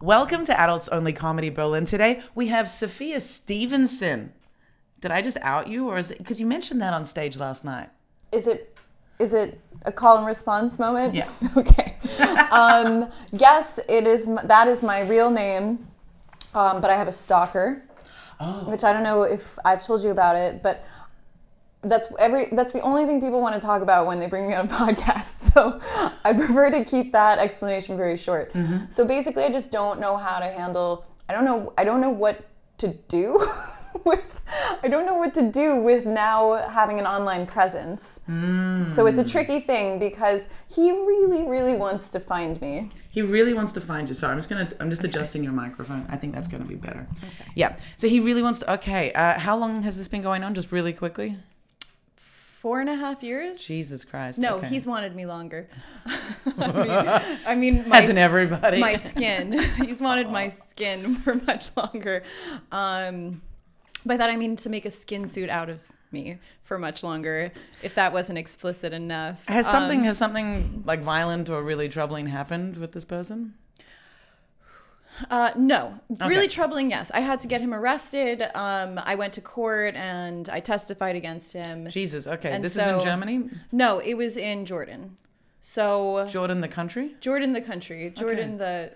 Welcome to Adults Only Comedy Berlin. Today we have Sophia Stevenson. Did I just out you, or is it because you mentioned that on stage last night? Is it is it a call and response moment? Yeah. okay. um, yes, it is. That is my real name, um, but I have a stalker, which I don't know if I've told you about it, but that's every. That's the only thing people want to talk about when they bring me on a podcast. So I prefer to keep that explanation very short. So basically, I just don't know how to handle. I don't know. I don't know what to do. with I don't know what to do with now having an online presence. So it's a tricky thing because he really, really wants to find me. He really wants to find you. Sorry, I'm just gonna. I'm just adjusting your microphone. I think that's gonna be better. okay. Yeah. So he really wants to. Okay. Uh, how long has this been going on? Just really quickly. Four and a half years? Jesus Christ. No, okay. he's wanted me longer. I mean, I mean my, Hasn't everybody? my skin. he's wanted my skin for much longer. Um, by that I mean to make a skin suit out of me for much longer. If that wasn't explicit enough. has something Um, has something like violent or really troubling happened with this person? Uh, no, Okay. really troubling. Yes, I had to get him arrested. Um, I went to court and I testified against him. Jesus. Okay. And this is in Germany. No, it was in Jordan. So Jordan, the country. Jordan, the country. Jordan, the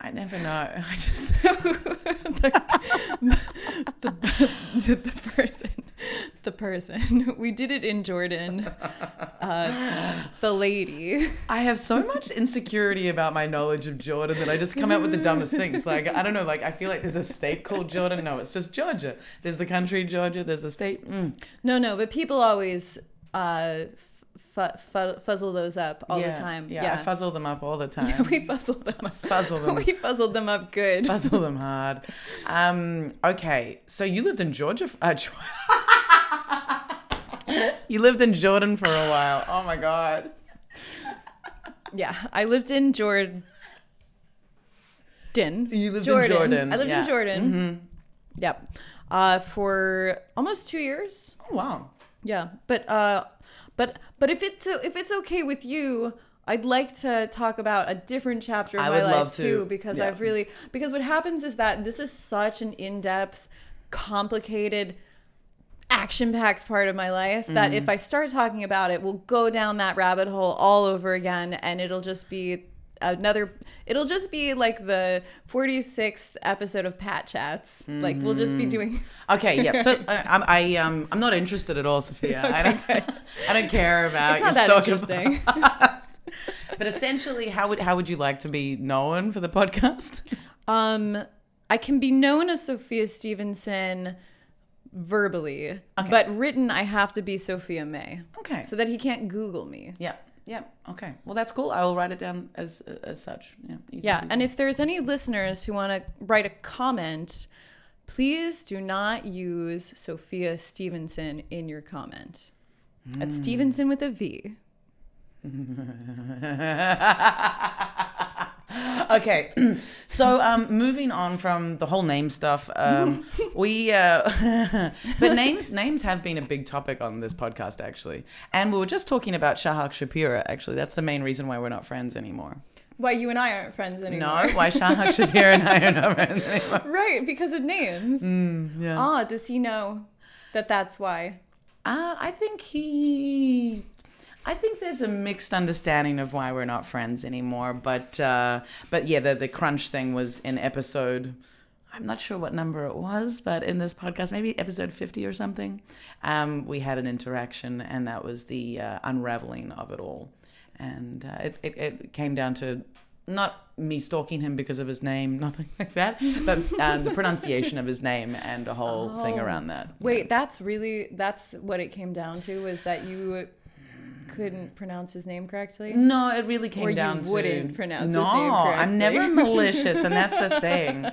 I never know. I just. the the, the person, the person. We did it in Jordan. Uh, the lady. I have so much insecurity about my knowledge of Jordan that I just come out with the dumbest things. Like I don't know. Like I feel like there's a state called Jordan. No, it's just Georgia. There's the country Georgia. There's the state. Mm. No, no, but people always uh, f- f- fuzzle those up all yeah, the time. Yeah, I fuzzle them up all the time. Yeah, we fuzzled them up. fuzzle them. we fuzzled them up good. Fuzzle them hard. Um, okay, so you lived in Georgia. Uh, you lived in Jordan for a while. Oh my god. Yeah, I lived in Jordan. You lived in Jordan, I lived yeah. in Jordan. Mhm. Yep. Uh, for almost two years. Oh wow. Yeah, but uh, but but if it's if it's okay with you, I'd like to talk about a different chapter of I my would life love to. too, because Yeah. I've really because what happens is that this is such an in depth, complicated. Action packed part of my life that Mm-hmm. if I start talking about it, we'll go down that rabbit hole all over again, and it'll just be another. It'll just be like the 46th episode of Pat Chats. Like we'll just be doing. Okay, yeah. So uh, I'm I um I'm not interested at all, Sophia. I don't I don't care about It's not your that interesting. But essentially, how would how would you like to be known for the podcast? Um, I can be known as Sophia Stevenson verbally, but written I have to be Sophia May, Okay. so that he can't Google me. yeah. Yeah. Okay. Well, that's cool. I will write it down as as such. Yeah. Easy Yeah, peasy. and if there's any listeners who want to write a comment, please do not use Sophia Stevenson in your comment. That's hmm. Stevenson with a V. okay so um moving on from the whole name stuff um we uh but names names have been a big topic on this podcast actually and we were just talking about shahak shapira actually that's the main reason why we're not friends anymore Why you and I aren't friends anymore? no why shahak shapira and i are not friends anymore right, because of names. yeah Ah, does he know that that's why? uh, i think he I think there's a mixed understanding of why we're not friends anymore, but uh, but yeah, the the crunch thing was in episode. I'm not sure what number it was, but in this podcast, maybe episode 50 or something, um, we had an interaction, and that was the uh, unraveling of it all, and uh, it, it it came down to not me stalking him because of his name, nothing like that, but um, the pronunciation of his name and a whole thing Oh. around that. Wait, that's really that's what it came down to was that you couldn't pronounce his name correctly. No, it really came Or you down to wouldn't pronounce his no, name I'm never malicious, and that's the thing.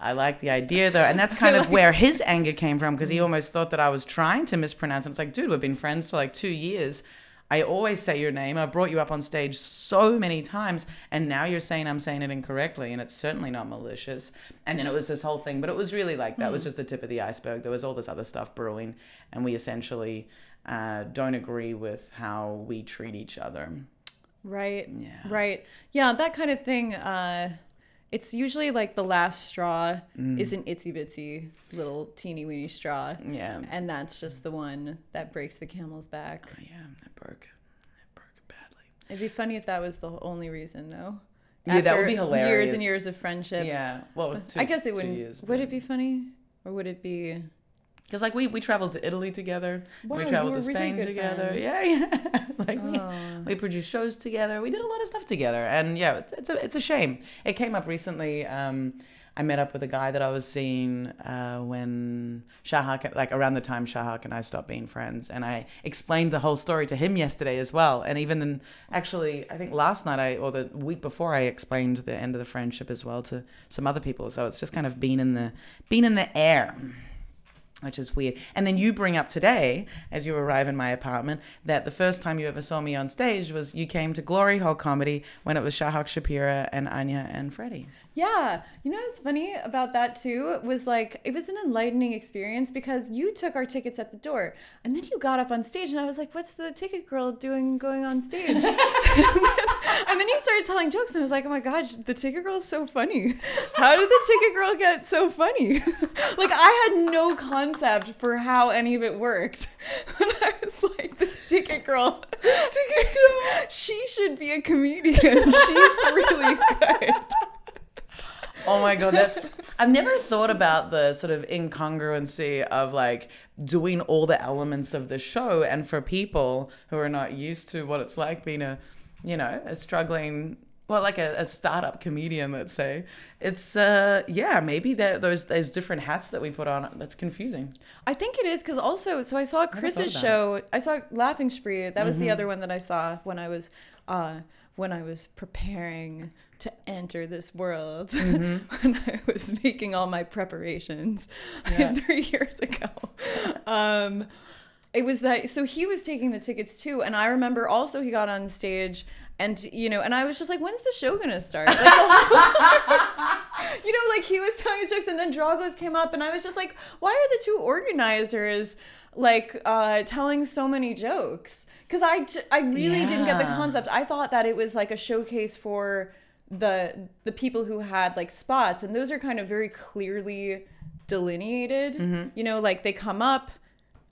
I like the idea though, and that's kind of where his anger came from because he almost thought that I was trying to mispronounce it. It's like, dude, we've been friends for like two years. I always say your name. I brought you up on stage so many times, and now you're saying I'm saying it incorrectly, and it's certainly not malicious. And then it was this whole thing, but it was really like that was Mm. just the tip of the iceberg. There was all this other stuff brewing, and we essentially uh, don't agree with how we treat each other. Right. Yeah. Right. Yeah, that kind of thing uh It's usually like the last straw Mm. is an itsy bitsy little teeny weeny straw, Yeah. and that's just the one that breaks the camel's back. Oh, yeah, it broke. It broke badly. It'd be funny if that was the only reason, though. Yeah, that would After be Years and years of friendship. Yeah. Well, two, I guess it wouldn't. Years, would it be funny, or would it be? Because like we we traveled to Italy together. Wow, we traveled to Spain good together. friends. Yeah, yeah. like we, Oh. we produced shows together. We did a lot of stuff together, and yeah, it's, it's a it's a shame. It came up recently. Um, I met up with a guy that I was seeing uh, when Shahak, like around the time Shahak and I stopped being friends, and I explained the whole story to him yesterday as well. And even then, actually, I think last night I or the week before I explained the end of the friendship as well to some other people. So it's just kind of been in the been in the air which is weird. And then you bring up today, as you arrive in my apartment, that the first time you ever saw me on stage was you came to Glory Hole Comedy when it was Shahak Shapira and Anya and Freddie. Yeah, you know what's funny about that too was like it was an enlightening experience because you took our tickets at the door and then you got up on stage and I was like, "What's the ticket girl doing going on stage?" and, then, and then you started telling jokes and I was like, "Oh my gosh, the ticket girl is so funny! How did the ticket girl get so funny?" like I had no concept for how any of it worked, and I was like, "This ticket girl, ticket girl, she should be a comedian. She's really good." Oh my god, that's I've never thought about the sort of incongruency of like doing all the elements of the show and for people who are not used to what it's like being a you know, a struggling well, like a, a startup comedian, let's say. It's uh yeah, maybe that those those different hats that we put on that's confusing. I think it is because also, so I saw Chris's thought show. I saw Laughing Spree. That was the Mm-hmm. other one that I saw when I was, uh, when I was preparing to enter this world. Mm-hmm. when I was making all my preparations Yeah. three years ago. Um, it was that. So he was taking the tickets too, and I remember also he got on stage. And you know, and I was just like, "When's the show gonna start?" Like, you know, like he was telling his jokes, and then Dragos came up, and I was just like, why are the two organizers like uh, telling so many jokes? Because I, I really didn't get the concept. I thought that it was like a showcase for the the people who had like spots, and those are kind of very clearly delineated. Mm-hmm. You know, like they come up.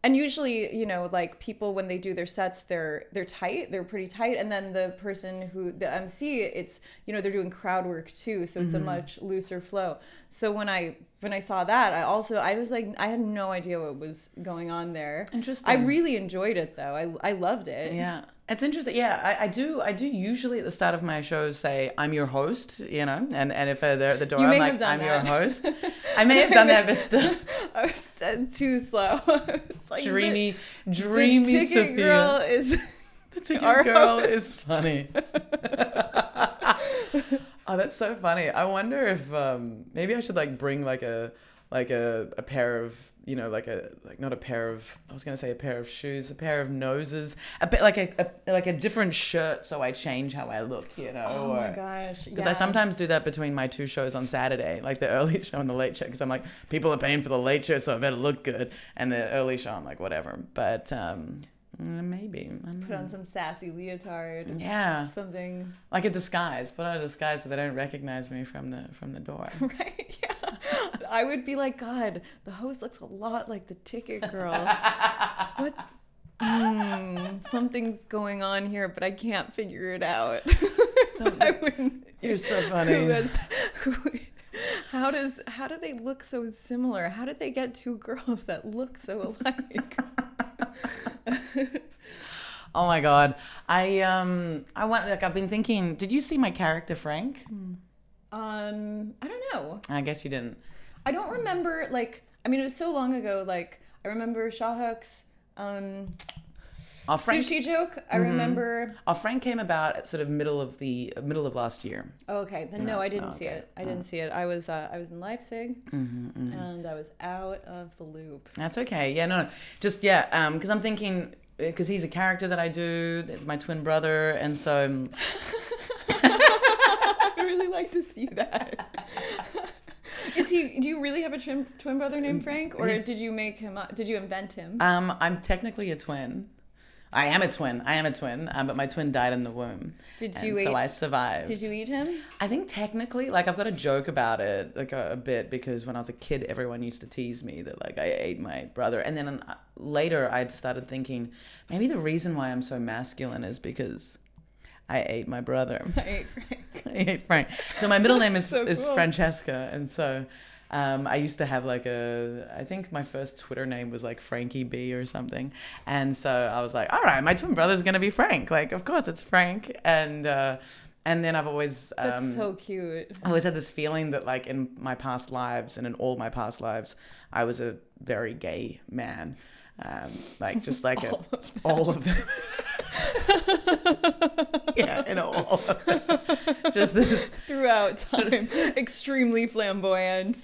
And usually, you know, like people when they do their sets, they're they're tight, they're pretty tight, and then the person who the MC, it's you know they're doing crowd work too, so Mm-hmm. it's a much looser flow. So when I when I saw that, I also I was like I had no idea what was going on there. Interesting. I really enjoyed it though. I I loved it. Yeah. It's interesting. Yeah, I, I do. I do usually at the start of my shows say I'm your host, you know, and and if they're at the door, I'm like I'm that. your host. I may have done that, but still, I was too slow. Was like, dreamy, the, dreamy the ticket Sophia. girl is. the ticket girl host. is funny. oh, that's so funny. I wonder if um, maybe I should like bring like a like a, a pair of you know like a like not a pair of I was gonna say a pair of shoes, a pair of noses, a bit like a, a like a different shirt, so I change how I look, you know. Oh my gosh! Because yeah. I sometimes do that between my two shows on Saturday, like the early show and the late show. Because I'm like, people are paying for the late show, so I better look good. And the early show, I'm like, whatever. But um, maybe. I don't put on some sassy leotard, Yeah, something. like a disguise. Put on a disguise so they don't recognize me from the from the door. Right? Yeah. I would be like, God, the host looks a lot like the ticket girl. what? Mm, something's going on here, but I can't figure it out. I wouldn't. You're so Who funny. who, how does how do they look so similar? How did they get two girls that look so alike? Oh my god, I um I want like I've been thinking. Did you see my character Frank? um, I don't know. I guess you didn't. I don't remember like I mean it was so long ago. Like I remember Shahak's um, Oh, Frank. sushi joke. I remember. Oh, Frank came about at sort of middle of the middle of last year. Oh, okay, then no, I didn't see okay. it. I didn't see it. I was uh, I was in Leipzig, and I was out of the loop. That's okay. Yeah, no, no. just yeah, um, because I'm thinking because he's a character that I do. It's my twin brother, and so um, I really like to see that. Is he? Do you really have a twin twin brother named Frank, or did you make him? Did you invent him? um, I'm technically a twin. I am a twin. I am a twin, um, but my twin died in the womb. Did you So I survived. Did you eat him? I think technically, like I've got a joke about it, like a, a bit, because when I was a kid, everyone used to tease me that like I ate my brother, and then uh, later I started thinking maybe the reason why I'm so masculine is because I ate my brother. I ate Frank. I ate Frank. So my middle name is So is. Francesca, and so. Um, I used to have like a, I think my first Twitter name was like Frankie B or something, and so I was like, all right, my twin brother's gonna be Frank. Like, of course it's Frank, and uh, and then I've always um, That's so cute. I always had this feeling that, like, in my past lives and in all my past lives, I was a very gay man. Um, like, just like All a, of all of them. yeah, in all of them. Just this Throughout time, extremely flamboyant.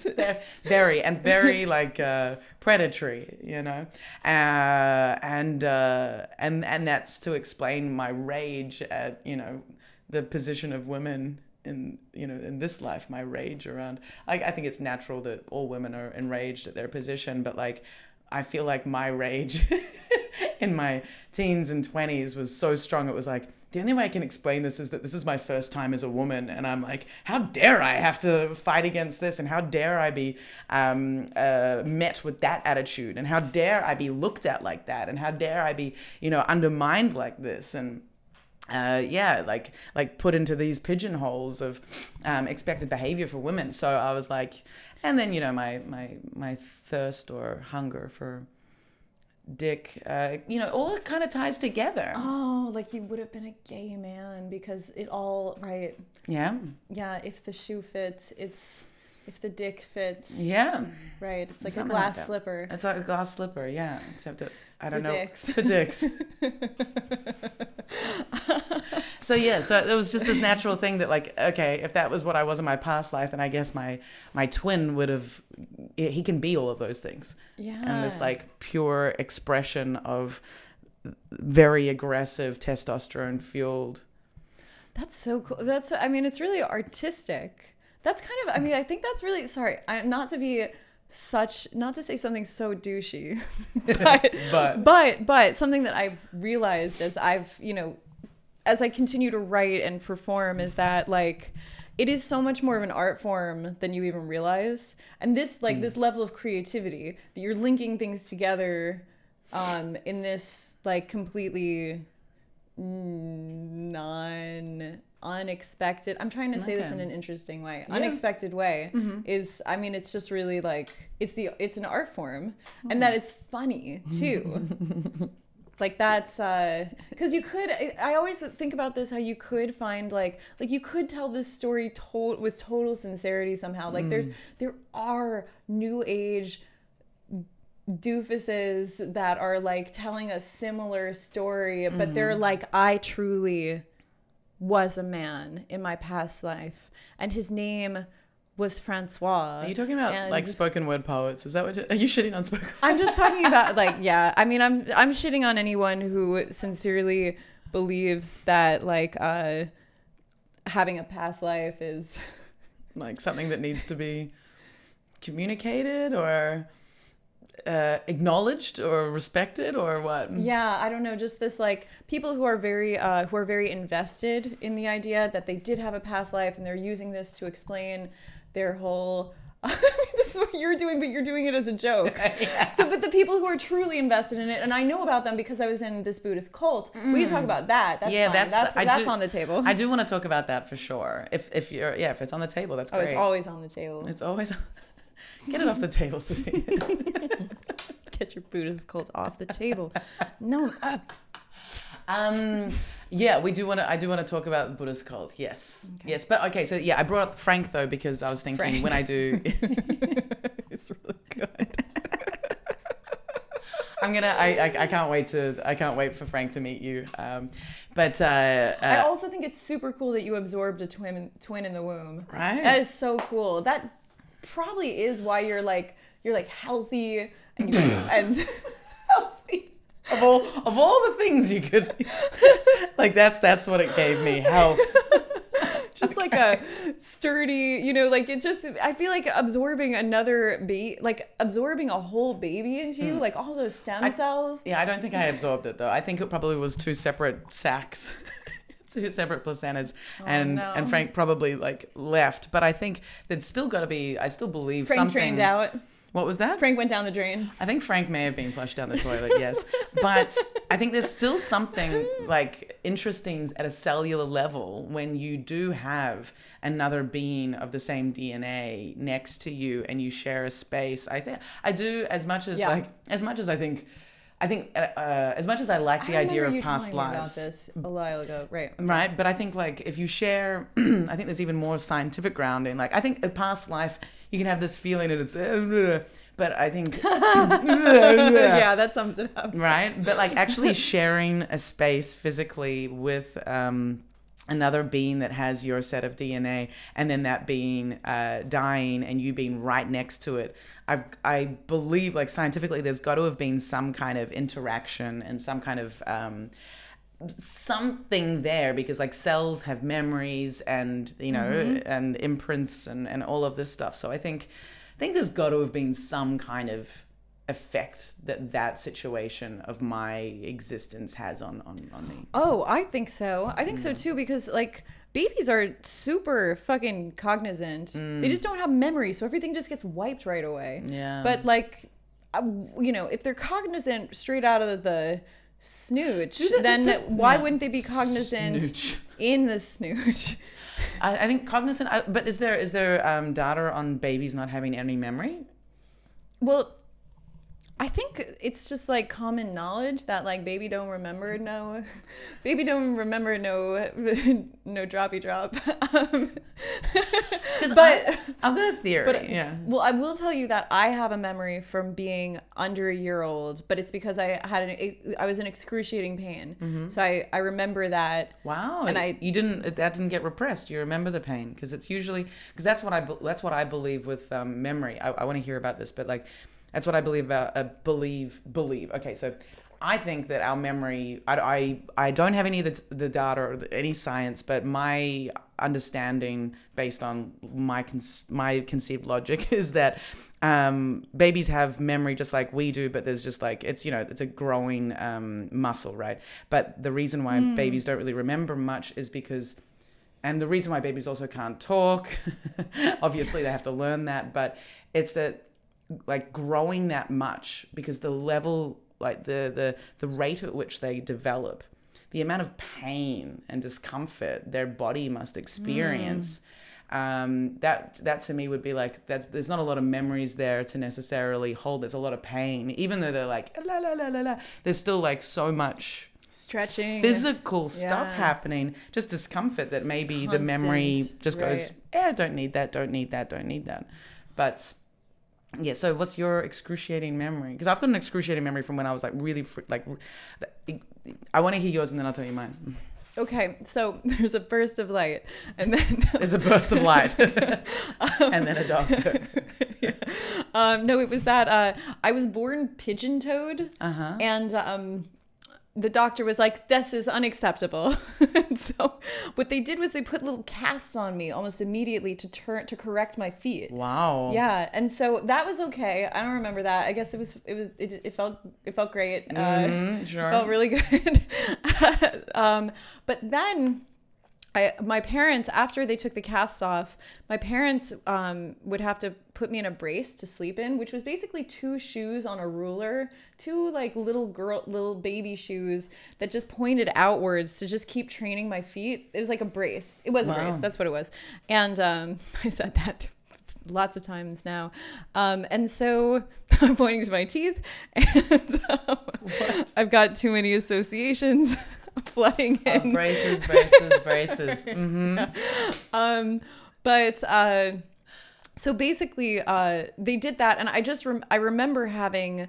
very and very like uh, predatory, you know, uh, and uh, and and that's to explain my rage at you know the position of women in you know in this life. My rage around. I, I think it's natural that all women are enraged at their position, but like I feel like my rage in my teens and twenties was so strong. It was like. The only way I can explain this is that this is my first time as a woman, and I'm like, how dare I have to fight against this, and how dare I be um, uh, met with that attitude, and how dare I be looked at like that, and how dare I be, you know, undermined like this, and uh, yeah, like like put into these pigeonholes of um, expected behavior for women. So I was like, and then you know my my my thirst or hunger for dick, uh, you know, all kind of ties together. Oh, like you would have been a gay man because it all right. Yeah, Yeah, if the shoe fits, it's if the dick fits, yeah, right? It's like Something a glass that. slipper. it's like a glass slipper. Yeah, except it, I don't For know dicks. for dicks. so yeah, so it was just this natural thing that like, okay, if that was what I was in my past life, then I guess my my twin would have. He can be all of those things. Yeah. and this like pure expression of very aggressive testosterone fueled That's so cool. That's I mean, it's really artistic. That's kind of I mean, I think that's really sorry, I, not to be such not to say something so douchey, but But- but but something that I've realized as I've you know as I continue to write and perform is that like it is so much more of an art form than you even realize. And this like this level of creativity that you're linking things together um in this like completely non unexpected i'm trying to say this in an interesting way Yeah. Mm-hmm. unexpected way is i mean it's just really like it's the it's an art form and Hmm. that it's funny too like that's uh because you could I, I always think about this how you could find like like you could tell this story told with total sincerity somehow like Mm. there's there are new age doofuses that are like telling a similar story but they're Mm-hmm. like i truly was a man in my past life and his name was francois are you talking about like spoken word poets is that what you, are you shitting on spoken I'm just talking about like yeah. I mean, I'm I'm shitting on anyone who sincerely believes that like uh having a past life is like something that needs to be communicated or uh, acknowledged or respected or what yeah, I don't know, just this like people who are very uh who are very invested in the idea that they did have a past life and they're using this to explain their whole I mean, this is what you're doing, but you're doing it as a joke. So, but the people who are truly invested in it, and I know about them because I was in this Buddhist cult. We can talk about that. That's Mm. Yeah, fine. that's- that's that's do- on the table. I do want to talk about that for sure if if you're yeah if it's on the table that's great. oh, it's always on the table. It's always get it off the table Sophie. Get your Buddhist cult off the table. No, uh, Um, yeah, we do want to. I do want to talk about the Buddhist cult. Yes, yes. But okay, so yeah, I brought up Frank though because I was thinking Frank. when I do, it's really good. I'm gonna. I, I I can't wait to. I can't wait for Frank to meet you. Um, but uh, I uh also think it's super cool that you absorbed a twin twin in the womb. right. That is so cool. That probably is why you're like you're like healthy and you and healthy. Of all of all the things you could, like that's that's what it gave me health. just like a sturdy, you know, like it just I feel like absorbing another baby like absorbing a whole baby into you, hmm. like all those stem cells. Yeah, I don't think I absorbed it though. I think it probably was two separate sacs. two separate placentas oh, and no. and Frank probably like left but I think there's still got to be I still believe Frank something drained out. what was that Frank went down the drain. I think Frank may have been flushed down the toilet, yes. But I think there's still something like interesting at a cellular level when you do have another being of the same DNA next to you and you share a space. I think I do as much as Yeah. like as much as I think I think uh, uh, as much as I like the I idea of past lives. about this a while ago, right? Right, but I think like if you share, I think there's even more scientific grounding. Like I think a past life, you can have this feeling and it's, uh, but I think, yeah, that sums it up. right, but like actually sharing a space physically with um, another being that has your set of DNA, and then that being uh, dying and you being right next to it. I I believe like scientifically, there's got to have been some kind of interaction and some kind of um, something there because like cells have memories and you know Mm-hmm. and imprints and and all of this stuff so i think i think there's got to have been some kind of effect that that situation of my existence has on on, on me Oh, I think so. I think so Mm. too because like babies are super fucking cognizant. They just don't have memory, so everything just gets wiped right away. Mm. Yeah. But like, you know, if they're cognizant straight out of the snooch, then does- why yeah. wouldn't they be cognizant Snooch. in the snooch? I, I think cognizant I, but is there is there um, data on babies not having any memory Well, I think it's just like common knowledge that like baby don't remember no, baby don't remember no, no droppy drop. Um, but i've got a theory but yeah well, I will tell you that I have a memory from being under a year old, but it's because I had an I was in excruciating pain, so I I remember that. Wow, And I you didn't that didn't get repressed. You remember the pain because it's usually because that's what I that's what I believe with um, memory. I, I want to hear about this, but like that's what I believe about uh, believe believe. Okay, so I think that our memory. I I, I don't have any of the, the data or any science, but my understanding based on my con- my conceived logic is that um, babies have memory just like we do, but there's just like it's you know it's a growing um, muscle, right? But the reason why babies don't really remember much is because and the reason why babies also can't talk obviously they have to learn that but it's that like growing that much because the level like the the the rate at which they develop the amount of pain and discomfort their body must experience um, that that to me would be like that's there's not a lot of memories there to necessarily hold there's a lot of pain even though they're like la la la la la there's still like so much Stretching. physical stuff Yeah. happening, just discomfort that maybe the memory Constant, just goes, right. eh, don't need that, don't need that, don't need that. But yeah, so what's your excruciating memory? Because I've got an excruciating memory from when I was like really fr- like. I want to hear yours and then I'll tell you mine. Okay, so there's a burst of light, and then There's a burst of light, and then a doctor. um, no, it was that uh, I was born pigeon-toed, Uh huh. and um, the doctor was like, "This is unacceptable." so what they did was they put little casts on me almost immediately to turn to correct my feet. Wow. Yeah, and so that was okay. I don't remember that. I guess it was it was it, it felt it felt great. Uh, Mhm, sure. felt really good. um, but then I, my parents, after they took the cast off, my parents um, would have to put me in a brace to sleep in, which was basically two shoes on a ruler, two like little girl, little baby shoes that just pointed outwards to just keep training my feet. It was like a brace. It was a brace. That's what it was. And um, I said that lots of times now. Um, and so I'm pointing to my teeth, and um, I've got too many associations flooding Oh, in. braces, braces, braces. hmm Um, but uh, so basically, uh, they did that, and I just rem- I remember having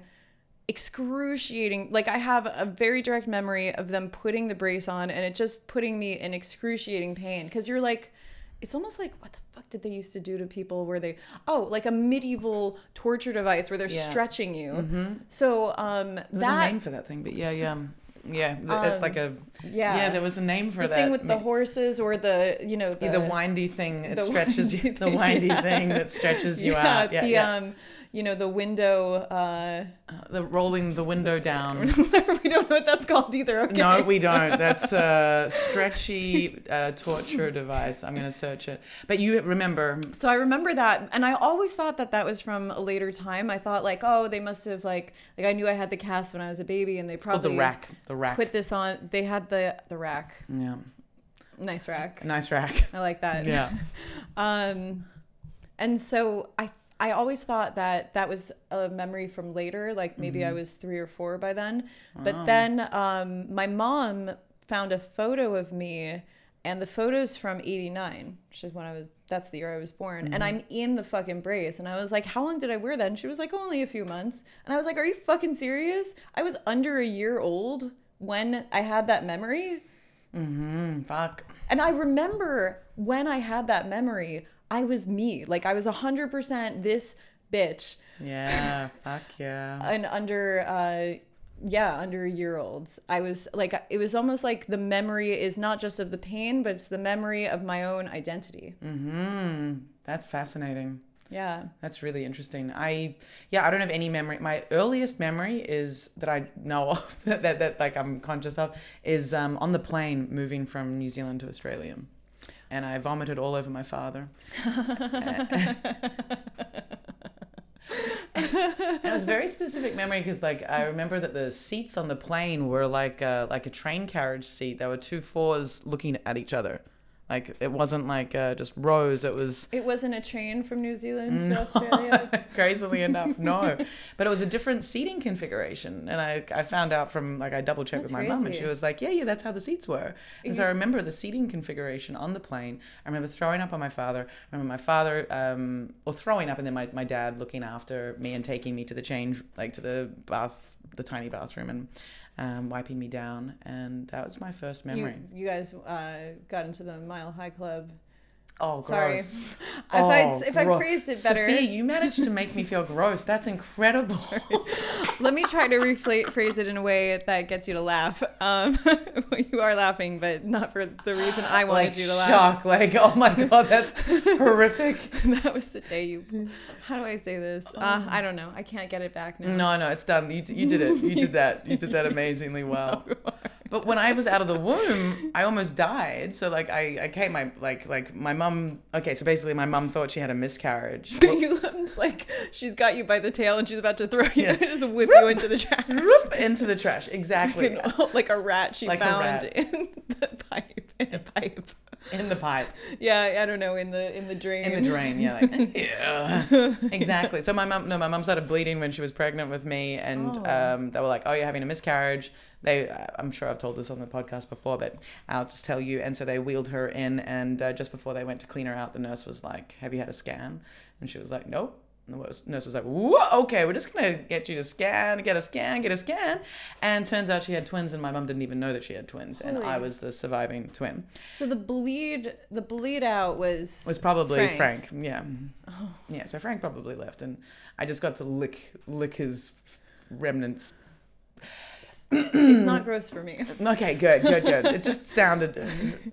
excruciating like i have a very direct memory of them putting the brace on and it just putting me in excruciating pain because you're like it's almost like what the fuck did they used to do to people where they oh like a medieval torture device where they're Yeah. stretching you so um There's a name for that thing, but yeah, yeah. Yeah, it's like a yeah. yeah. There was a name for the that. thing with the horses or the you know the, the windy thing it the stretches you the windy yeah. thing that stretches you yeah, out yeah, the yeah. um you know the window uh the rolling the window down. we don't know what that's called either okay. No we don't. That's a stretchy uh, torture device. I'm gonna search it. But you remember. So I remember that, and I always thought that that was from a later time. I thought like, oh, they must have like, like I knew I had the cast when I was a baby, and they it's probably the rack the rack. put this on. They had the the rack, yeah. Nice rack. nice rack. I like that. yeah. Um, and so I I always thought that that was a memory from later, like maybe I was three or four by then. But then um, my mom found a photo of me. And the photo's from 89, which is when I was, that's the year I was born. And I'm in the fucking brace. And I was like, how long did I wear that? And she was like, only a few months. And I was like, are you fucking serious? I was under a year old when I had that memory. mm-hmm fuck And I remember when I had that memory, I was me. Like I was 100% this bitch yeah fuck yeah and under uh yeah, under a year old. I was like it was almost like the memory is not just of the pain, but it's the memory of my own identity. mm-hmm that's fascinating Yeah. That's really interesting. I yeah, I don't have any memory. My earliest memory is that I know of that that, that like I'm conscious of is um, on the plane moving from New Zealand to Australia, and I vomited all over my father. It was a very specific memory because like I remember that the seats on the plane were like a, like a train carriage seat. There were two fours looking at each other. Like it wasn't like uh, just rows. It was It wasn't a train from New Zealand to Australia. crazily enough no. But it was a different seating configuration and i, I found out from like i double checked with my mum and she was like yeah yeah that's how the seats were. And so i remember the seating configuration on the plane. I remember throwing up on my father. I remember my father um or throwing up and then my, my dad looking after me and taking me to the change like to the bath the tiny bathroom and um, wiping me down and that was my first memory you guys uh, got into the Mile High Club. oh Sorry. gross If Oh, I if I gro- phrased it better, Sophia, you managed to make me feel gross. That's incredible. let me try to rephrase it in a way that gets you to laugh. Um, you are laughing, but not for the reason I wanted like you to laugh. shock, like oh my god, that's horrific. that was the day you. How do I say this? Uh, I don't know. I can't get it back now. No, no, it's done. You, you did it. You did that. You did that amazingly well. But when I was out of the womb, I almost died. So like I, I came my like like my mum. Okay, so basically my mum thought she had a miscarriage. it's like she's got you by the tail and she's about to throw you, Yeah. just whip you into the trash. Whoop, into the trash. Exactly. like a rat she Like found in the pipe. In a pipe. In the pipe. Yeah, I don't know. In the in the drain. In the drain, yeah, like, yeah, exactly. So my mom, no, my mum started bleeding when she was pregnant with me, and Oh. um, they were like, "Oh, you're having a miscarriage." They, I'm sure I've told this on the podcast before, but I'll just tell you. And so they wheeled her in, and uh, just before they went to clean her out, the nurse was like, "Have you had a scan?" And she was like, "Nope." And the nurse- was like, Whoa, okay, we're just gonna get you to scan, get a scan, get a scan. And turns out she had twins, and my mum didn't even know that she had twins, and oh, I was the surviving twin. So the bleed, the bleed out was. was probably Frank. Frank. Yeah. Oh. Yeah. So Frank probably left, and I just got to lick lick his remnants. It's not gross for me. Okay, good, good, good. It just sounded.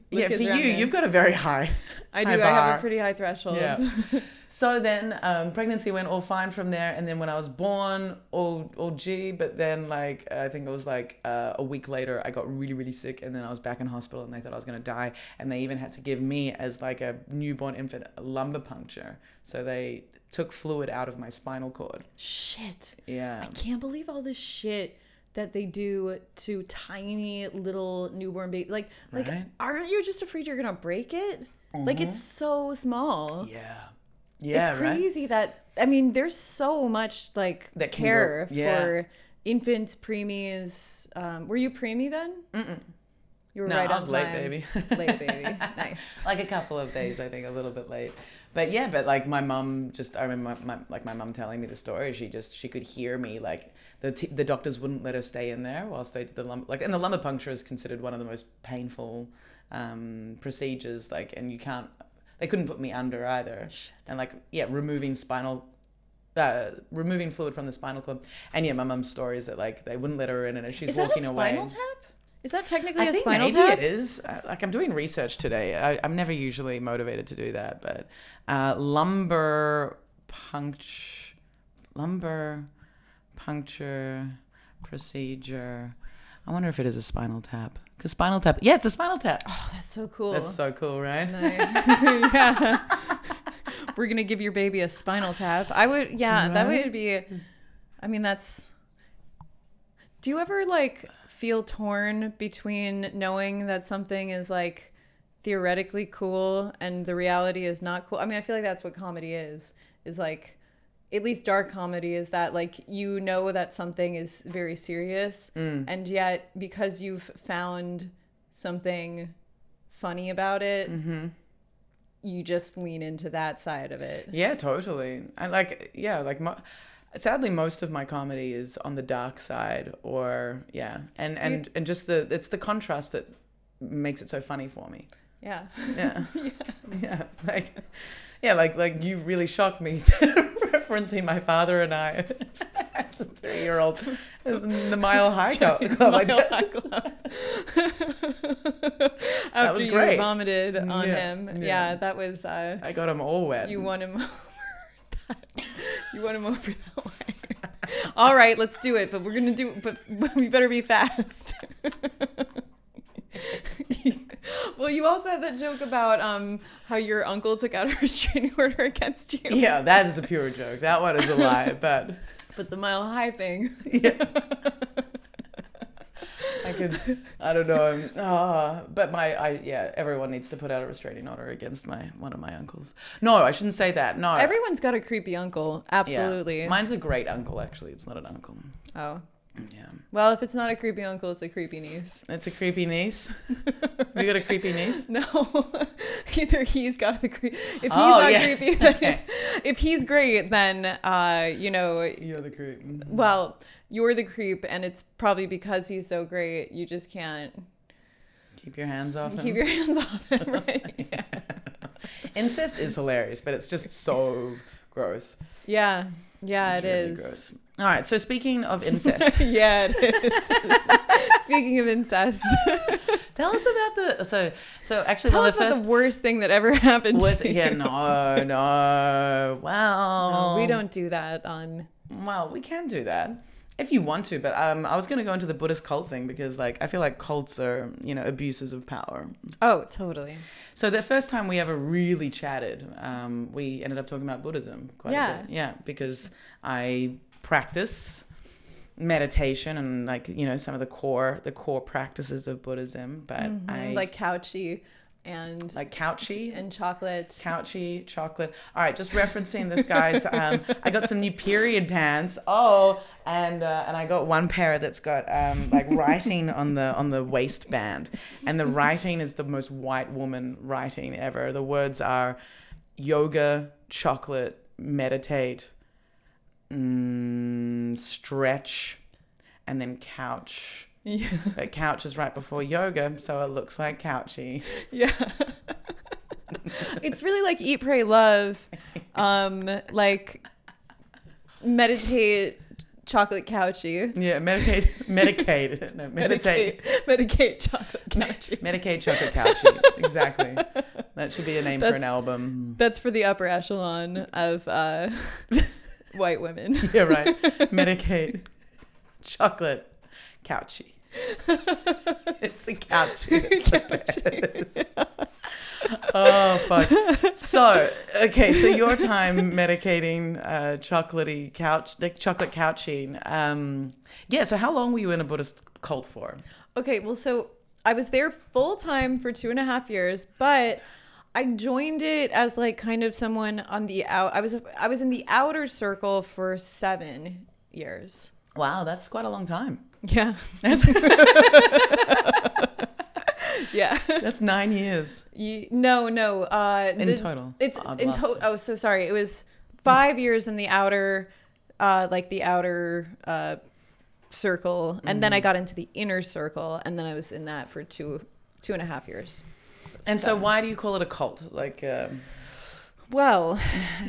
yeah, for you, you've got a very high. I do. High I have a pretty high threshold. Yeah. So then, um, pregnancy went all fine from there, and then when I was born, all all G. But then, like, I think it was like uh, a week later, I got really, really sick, and then I was back in hospital, and they thought I was gonna die, and they even had to give me as like a newborn infant a lumbar puncture. So they took fluid out of my spinal cord. Shit. Yeah. I can't believe all this shit that they do to tiny little newborn baby. Like, like, Right. aren't you just afraid you're gonna break it? Like, it's so small. Yeah. Yeah. it's right. crazy that I mean, there's so much like That care go- yeah. for infants, preemies. Um, were you preemie then? Mm-mm. You were No, right I was on late, time. baby. late baby. Nice. like a couple of days, I think, a little bit late. But yeah, but like my mum, just I remember my, my like my mum telling me the story. She just she could hear me like the t- the doctors wouldn't let her stay in there whilst they did the lumbar like and the lumbar puncture is considered one of the most painful um, procedures. Like and you can't they couldn't put me under either. And like yeah, removing spinal uh, removing fluid from the spinal cord. And yeah, my mum's story is that like they wouldn't let her in, and she's Is that a walking away. tap? Is that technically I a spinal maybe tap? Maybe it is. Uh, Like I'm doing research today. I, I'm never usually motivated to do that, but uh, lumbar puncture, lumbar puncture procedure. I wonder if it is a spinal tap. Cause spinal tap, yeah, it's a spinal tap. Oh, that's so cool. That's so cool, right? yeah. We're gonna give your baby a spinal tap. I would, yeah, that would be. I mean, that's. Do you ever like feel torn between knowing that something is like theoretically cool and the reality is not cool? I mean, I feel like that's what comedy is. Is like, at least dark comedy is that like you know that something is very serious, Mm. and yet because you've found something funny about it Mm-hmm. you just lean into that side of it. Yeah, totally. I like, yeah, like, mo- sadly, most of my comedy is on the dark side, or yeah, and Do you- and and just the it's the contrast that makes it so funny for me. Yeah. Yeah, yeah, like, yeah, like like you really shocked me referencing my father and I as a three-year-old as in the Mile High Club. Like, Mile High Club. After was you great. vomited on Yeah, him. yeah. Yeah, that was uh I got him all wet. you won him. You won him over that way. All right, let's do it, but we're going to do but, but we better be fast. well, you also had that joke about um how your uncle took out a restraining order against you. yeah, that is a pure joke. That one is a lie, but But the mile high thing. yeah. I could, I don't know. Uh, but my, I, yeah, everyone needs to put out a restraining order against my one of my uncles. No, I shouldn't say that. No, Everyone's got a creepy uncle. Yeah. Absolutely. Mine's a great uncle. Actually, it's not an uncle. oh. Yeah, Well, if it's not a creepy uncle, it's a creepy niece. it's a creepy niece. we got a creepy niece. No, either he's got the creepy. If he's Oh, not yeah. creepy, then Okay. if he's great, then uh, you know, You're the creep. well, you're the creep, and it's probably because he's so great. You just can't Keep your hands off him. keep your hands off him, right? Yeah, Incest is hilarious, but it's just so gross. yeah, yeah It's it really is. gross. All right. So speaking of incest, yeah, it is. Speaking of incest, tell us about the. So so actually, tell us the about first the worst thing that ever happened. was to yeah no no well No, we don't do that on. well we can do that if you want to but um I was gonna go into the Buddhist cult thing because like I feel like cults are you know abuses of power Oh, totally. so the first time we ever really chatted um we ended up talking about Buddhism quite Yeah. a bit yeah because I practice meditation and like you know some of the core the core practices of Buddhism but Mhm, I like couchy and like couchy and chocolate. couchy chocolate. All right, just referencing this, guys. Um, I got some new period pants. Oh, and uh, and I got one pair that's got um, like writing on the on the waistband, and the writing is the most white woman writing ever. The words are yoga, chocolate, meditate, mm, stretch, and then couch. Yeah. But couch is right before yoga, so it looks like couchy. Yeah. it's really like eat, pray, love. Um, like meditate, chocolate couchy. Yeah, medicate, medicate, no, meditate, medicate, chocolate couchy. medicate chocolate couchy. Exactly. That should be a name for an album. That's for the upper echelon of uh, white women. Yeah, right. Medicate chocolate couchy. it's the couchy. It's the best. oh fuck. So okay, so your time medicating uh, chocolatey couch, like chocolate couching. Um, yeah. So how long were you in a Buddhist cult for? Okay, well, so I was there full time for two and a half years, but I joined it as like kind of someone on the out. I was I was in the outer circle for seven years. Wow, that's quite a long time. Yeah, That's yeah. that's nine years Ye- no, no. Uh, in the- total. It's I've in total. Oh, so sorry. It was five years in the outer, uh, like the outer uh, circle, and then I got into the inner circle, and then I was in that for two two and a half years. And so, Seven. why do you call it a cult? Like, um, Well,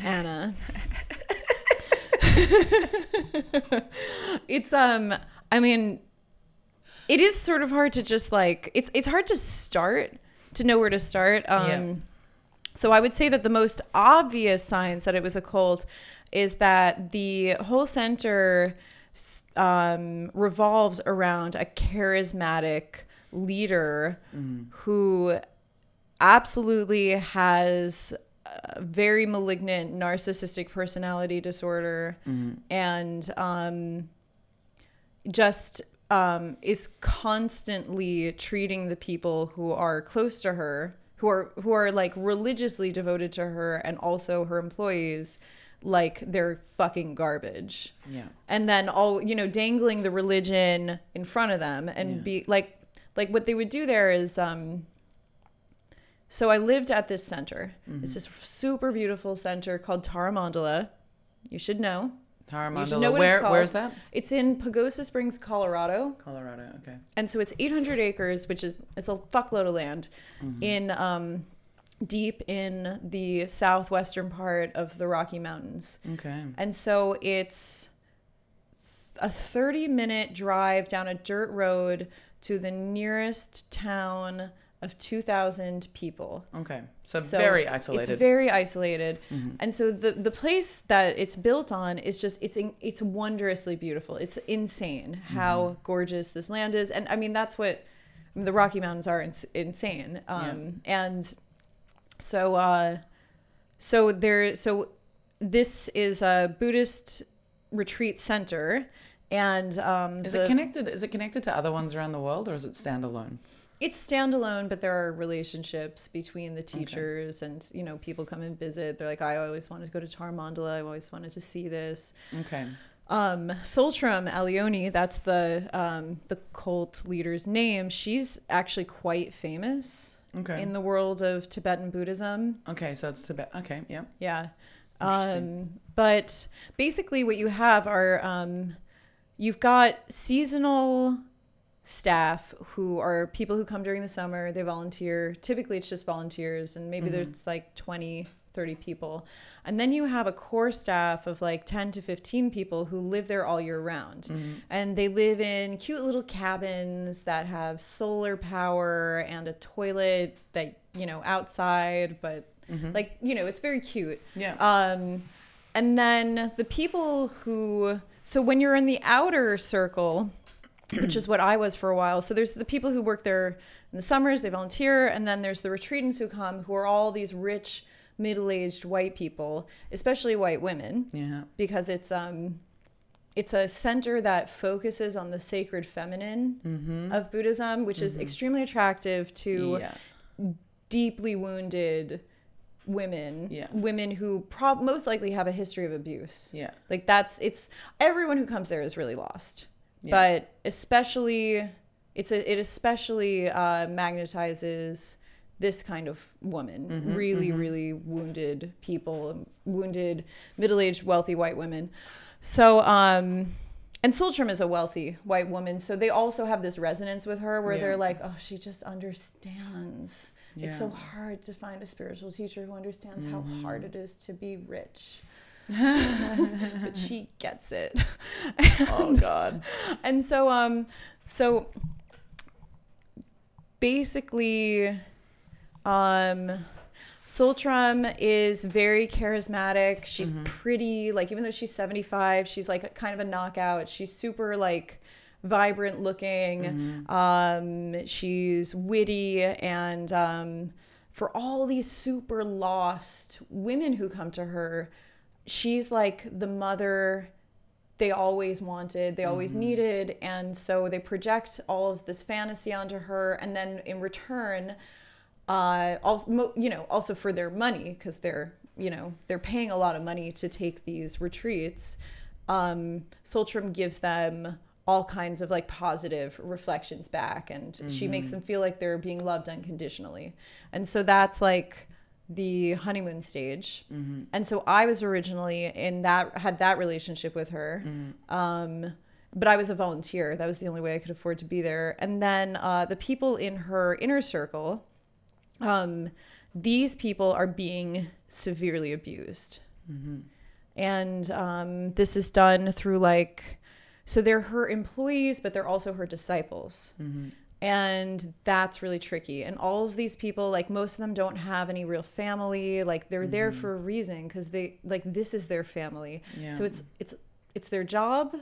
Anna. it's um I mean it is sort of hard to just like it's it's hard to start to know where to start. Um Yeah. so I would say that the most obvious signs that it was a cult is that the whole center um, revolves around a charismatic leader who absolutely has a very malignant narcissistic personality disorder and um, just um, is constantly treating the people who are close to her who are who are like religiously devoted to her and also her employees like they're fucking garbage Yeah. and then all you know dangling the religion in front of them and Yeah. be like like what they would do there is um so i lived at this center Mm-hmm. it's this super beautiful center called Tara Mandala you should know Tara You should know what Where, where's that? it's in pagosa springs colorado Colorado. Okay. and so it's 800 acres which is it's a fuckload of land Mm-hmm. in um deep in the southwestern part of the rocky mountains Okay. and so it's a 30 minute drive down a dirt road to the nearest town of 2,000 people. Okay. So, So very isolated. It's very isolated. Mm-hmm. And so the, the place that it's built on is just, it's, in, it's wondrously beautiful. It's insane how Mm-hmm. gorgeous this land is. And I mean, that's what I mean, the Rocky Mountains are ins- insane. Um, And so, uh, so there, so this is a Buddhist retreat center. And um, is the- it connected? Is it connected to other ones around the world, or is it standalone? It's standalone, but there are relationships between the teachers and you know people come and visit. They're like, I always wanted to go to Tara Mandala. I always wanted to see this. Okay. Um, Tsultrim Allione, that's the um, the cult leader's name. She's actually quite famous Okay. in the world of Tibetan Buddhism. okay. So it's Tibet. Okay. Yeah. Yeah. Um, but basically, what you have are um, you've got seasonal staff who are people who come during the summer. They volunteer. Typically, it's just volunteers, and maybe mm-hmm. there's like 20, 30 people. And then you have a core staff of like 10 to 15 people who live there all year round. Mm-hmm. And they live in cute little cabins that have solar power and a toilet that, you know, outside, but mm-hmm. like, you know, it's very cute. Yeah. Um, and then the people who, so when you're in the outer circle, which is what I was for a while. So there's the people who work there in the summers, they volunteer, and then there's the retreatants who come, who are all these rich, middle-aged white people, especially white women, yeah. because it's um, it's a center that focuses on the sacred feminine of Buddhism, which is extremely attractive to Yeah. deeply wounded women, Yeah. women who prob- most likely have a history of abuse. Yeah. Like that's it's everyone who comes there is really lost, Yeah. but especially it's a, it especially uh, magnetizes this kind of woman, Mm-hmm, really really wounded people, wounded middle-aged wealthy white women. So um and Tsultrim is a wealthy white woman, so they also have this resonance with her where Yeah. they're like, "Oh, she just understands." It's so hard to find a spiritual teacher who understands how Mm-hmm. hard it is to be rich. but she gets it. Oh God. And so um so basically um Tsultrim is very charismatic. She's pretty, like even though she's 75, she's like kind of a knockout. She's super like vibrant looking. Um she's witty and um for all these super lost women who come to her, she's like the mother they always wanted, they always needed. And so they project all of this fantasy onto her. And then in return, uh, also, you know, also for their money, because they're, you know, they're paying a lot of money to take these retreats. Um, Tsultrim gives them all kinds of like positive reflections back, and she makes them feel like they're being loved unconditionally. And so that's like the honeymoon stage. And so I was originally in that had that relationship with her. Um, but I was a volunteer. That was the only way I could afford to be there. And then uh, the people in her inner circle, um, these people are being severely abused. and um, this is done through like so they're her employees but they're also her disciples and that's really tricky and all of these people like most of them don't have any real family like they're there mm-hmm. for a reason because they like this is their family Yeah. so it's it's it's their job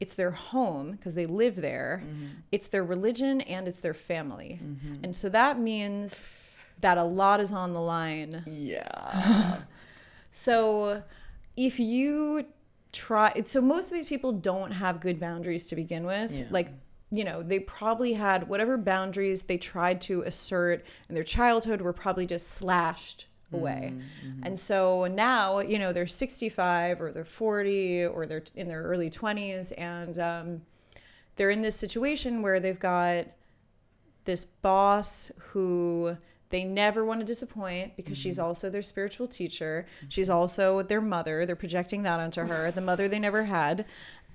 it's their home because they live there mm-hmm. it's their religion and it's their family mm-hmm. and so that means that a lot is on the line Yeah. so if you try, so most of these people don't have good boundaries to begin with. Yeah. Like, you know, they probably had whatever boundaries they tried to assert in their childhood were probably just slashed away. Mm, mm-hmm. And so now, you know, they're 65 or they're 40 or they're in their early 20s and um, they're in this situation where they've got this boss who they never want to disappoint because she's mm-hmm. also their spiritual teacher. Mm-hmm. She's also their mother. They're projecting that onto her, the mother they never had.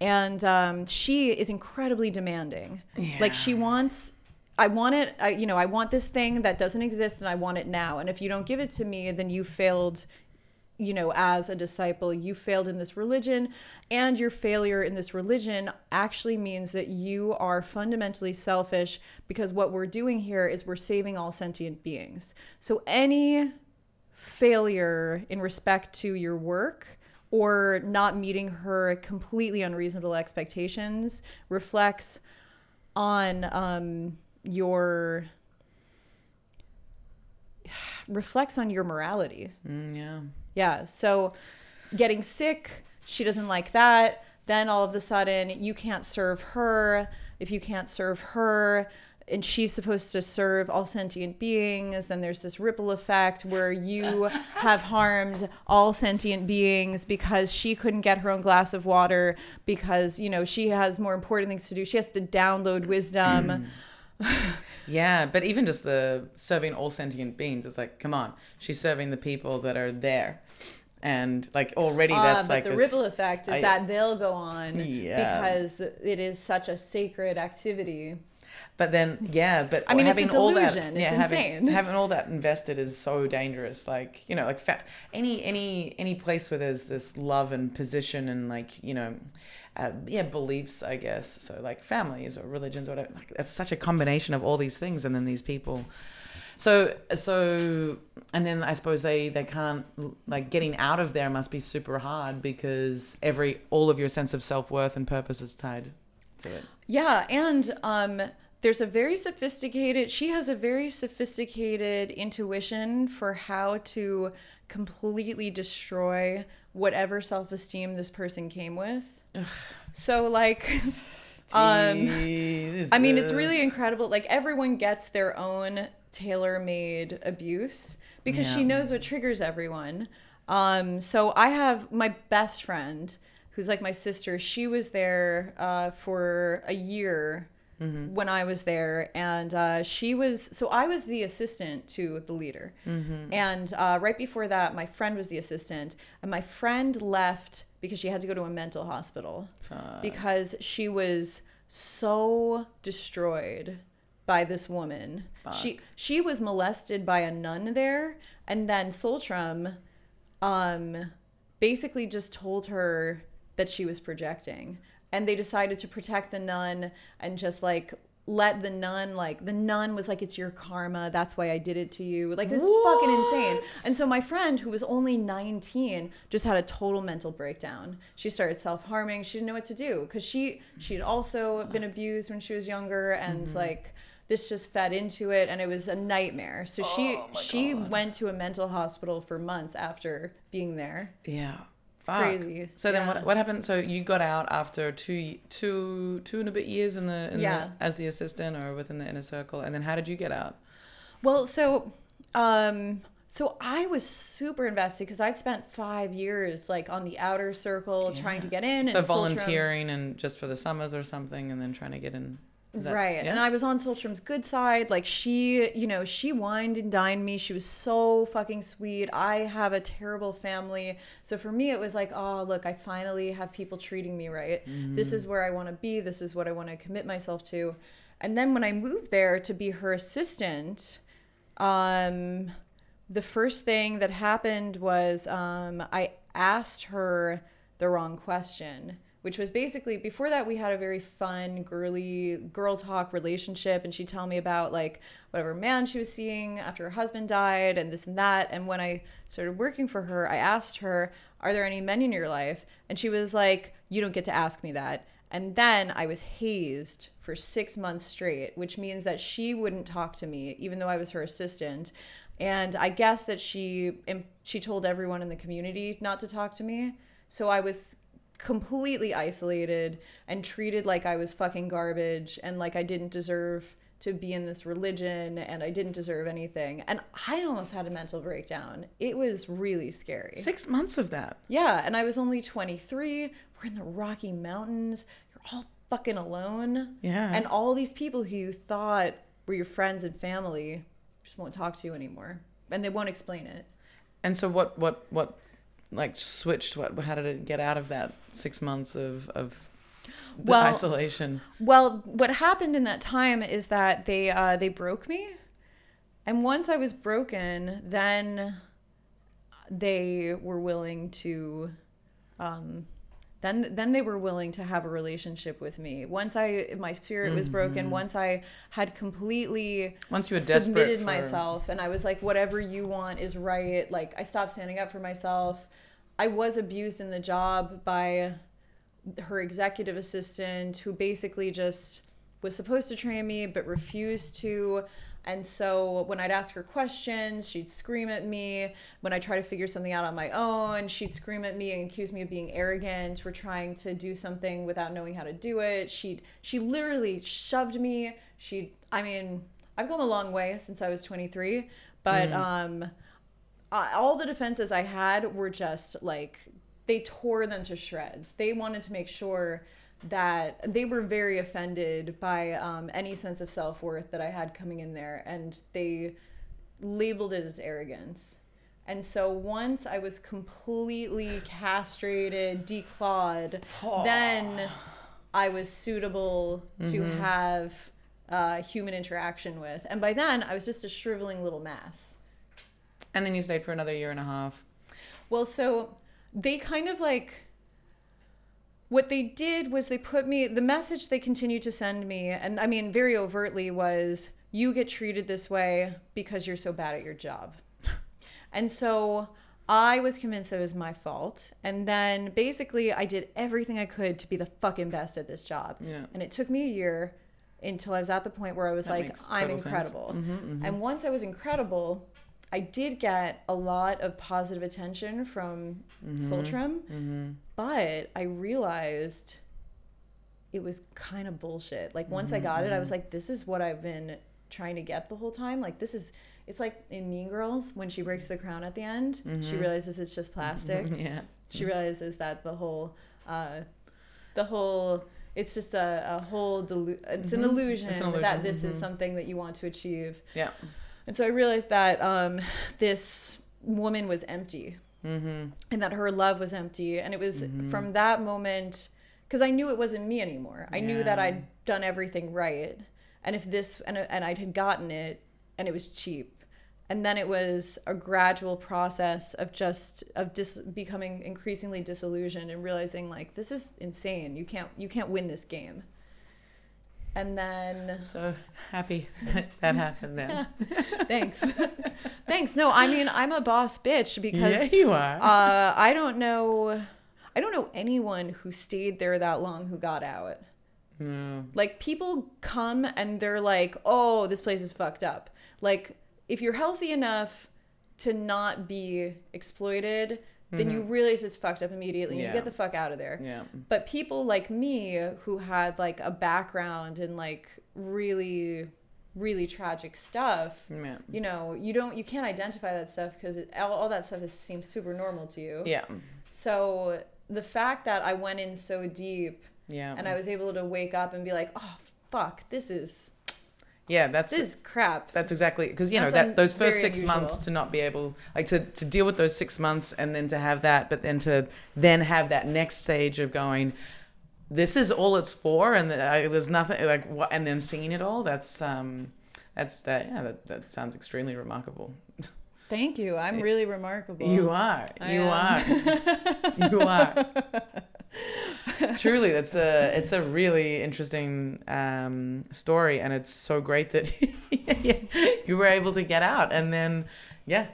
And um, she is incredibly demanding. Like she wants, I want it, I, you know, I want this thing that doesn't exist and I want it now. And if you don't give it to me, then you failed you know, as a disciple, you failed in this religion, and your failure in this religion actually means that you are fundamentally selfish because what we're doing here is we're saving all sentient beings. So any failure in respect to your work or not meeting her completely unreasonable expectations reflects on um, your reflects on your morality. Mm, yeah. Yeah. So getting sick, she doesn't like that. Then all of a sudden, you can't serve her. If you can't serve her, and she's supposed to serve all sentient beings, then there's this ripple effect where you have harmed all sentient beings because she couldn't get her own glass of water because, you know, she has more important things to do. She has to download wisdom. Yeah, but even just the serving all sentient beings, it's like, come on, she's serving the people that are there, and like already Ah, that's but like the this- ripple effect is I- that they'll go on Yeah. because it is such a sacred activity. But then, yeah, but I mean, it's a having all that, delusion. It's yeah, having, insane. having all that invested is so dangerous. Like you know, like fa- any any any place where there's this love and position and like you know, uh, yeah, beliefs, I guess. So like families or religions or whatever. Like, it's such a combination of all these things, and then these people. So so, and then I suppose they they can't like getting out of there must be super hard because every all of your sense of self worth and purpose is tied to it. Yeah, and um, there's a very sophisticated. She has a very sophisticated intuition for how to completely destroy whatever self-esteem this person came with. So like. Um, I mean, it's really incredible. Like everyone gets their own tailor-made abuse because she knows what triggers everyone. Um, so I have my best friend, who's like my sister. She was there uh, for a year Mm-hmm. when I was there, and uh, she was. So I was the assistant to the leader, Mm-hmm. and uh, right before that, my friend was the assistant, and my friend left because she had to go to a mental hospital Fuck. because she was so destroyed by this woman. She she was molested by a nun there, and then Tsultrim, um, basically just told her that she was projecting, and they decided to protect the nun and just like let the nun like the nun was like it's your karma. That's why i did it to you. Like it was fucking insane. And so my friend who was only 19 just had a total mental breakdown. She started self-harming. She didn't know what to do because she she'd also been abused when she was younger and like this just fed into it and it was a nightmare. So she she went to a mental hospital for months after being there. Yeah. It's crazy. So then Yeah. what what happened? So you got out after two two two and a bit years in the in Yeah. the, as the assistant or within the inner circle, and then how did you get out? Well, so um so I was super invested because I'd spent five years like on the outer circle trying to get in. So and volunteering and just for the summers or something, and then trying to get in. That- right. yeah? And I was on Tsultrim's good side. Like she, you know, she wined and dined me. She was so fucking sweet. I have a terrible family. So for me, it was like, oh, look, I finally have people treating me right. This is where I want to be. This is what I want to commit myself to. And then when I moved there to be her assistant, um, the first thing that happened was um, I asked her the wrong question, which was basically before that we had a very fun, girly, girl talk relationship. And she'd tell me about like whatever man she was seeing after her husband died and this and that. And when I started working for her, I asked her, Are there any men in your life? And she was like, You don't get to ask me that. And then I was hazed for six months straight, which means that she wouldn't talk to me, even though I was her assistant. And I guess that she she told everyone in the community not to talk to me. So I was completely isolated and treated like I was fucking garbage and like I didn't deserve to be in this religion and I didn't deserve anything. And I almost had a mental breakdown. It was really scary. Six months of that. Yeah. And I was only 23. We're in the Rocky Mountains. You're all fucking alone. Yeah. And all these people who you thought were your friends and family just won't talk to you anymore. And they won't explain it. And so what what what like switched what how did it get out of that six months of of the Well- isolation? Well, what happened in that time is that they uh, they broke me, and once I was broken, then they were willing to, um, then then they were willing to have a relationship with me. Once I my spirit was broken, once I had completely Once you desperate submitted for myself and I was like, whatever you want is right. Like I stopped standing up for myself. I was abused in the job by her executive assistant who basically just was supposed to train me but refused to. And so when I'd ask her questions, she'd scream at me. When I try to figure something out on my own, she'd scream at me and accuse me of being arrogant for trying to do something without knowing how to do it. She'd she literally shoved me. She I mean, I've come a long way since I was 23, but um I- all the defenses I had were just like they tore them to shreds. They wanted to make sure that they were very offended by um, any sense of self worth that I had coming in there, and they labeled it as arrogance. And so once I was completely castrated, declawed, then I was suitable to have uh, human interaction with. And by then, I was just a shriveling little mass. And then you stayed for another year and a half. Well, so they kind of like what they did was they put me the message they continued to send me and I mean very overtly was you get treated this way because you're so bad at your job. And so I was convinced it was my fault. And then basically I did everything I could to be the fucking best at this job. Yeah. And it took me a year until I was at the point where I was That like, I'm incredible. Mm-hmm, And once I was incredible, I did get a lot of positive attention from Mm-hmm. Tsultrim, but I realized it was kind of bullshit. Like once I got it, I was Mm-hmm. like, this is what I've been trying to get the whole time. Like this is it's like in Mean Girls when she breaks the crown at the end, Mm-hmm. she realizes it's just plastic. yeah. She realizes that the whole uh the whole it's just a, a whole delu- it's, an illusion Mm-hmm. It's an that this is something that you want to achieve. Yeah. And so I realized that um, this woman was empty Mm-hmm. and that her love was empty. And it was from that moment, because I knew it wasn't me anymore. I knew that I'd done everything right. And if this, and, and I had gotten it and it was cheap. And then it was a gradual process of just of dis, becoming increasingly disillusioned and realizing like this is insane. You can't you can't win this game. And then So happy that, that happened then. Thanks. Thanks. No, I mean I'm a boss bitch because yeah, you are. uh, I don't know I don't know anyone who stayed there that long who got out. no. Like people come and they're like, "Oh, this place is fucked up." Like if you're healthy enough to not be exploited, then you realize it's fucked up immediately. and Mm-hmm. Yeah. You get the fuck out of there. Yeah. But people like me who had like a background in like really really tragic stuff, Yeah. you know, you don't you can't identify that stuff because all, all that stuff is, seems super normal to you. Yeah. So the fact that I went in so deep Yeah. and I was able to wake up and be like, "Oh fuck, this is yeah, that's this is crap." That's exactly because you know That's that those first six months to not be able like to to deal with those six months and then to have that, but then to then have that next stage of going, this is all it's for, and uh, there's nothing like what, and then seeing it all. That's um, that's that yeah, that, that sounds extremely remarkable. Thank you. I'm really remarkable. You are. I You am. are. you are. Truly, that's a it's a really interesting um, story, and it's so great that you were able to get out, and then yeah,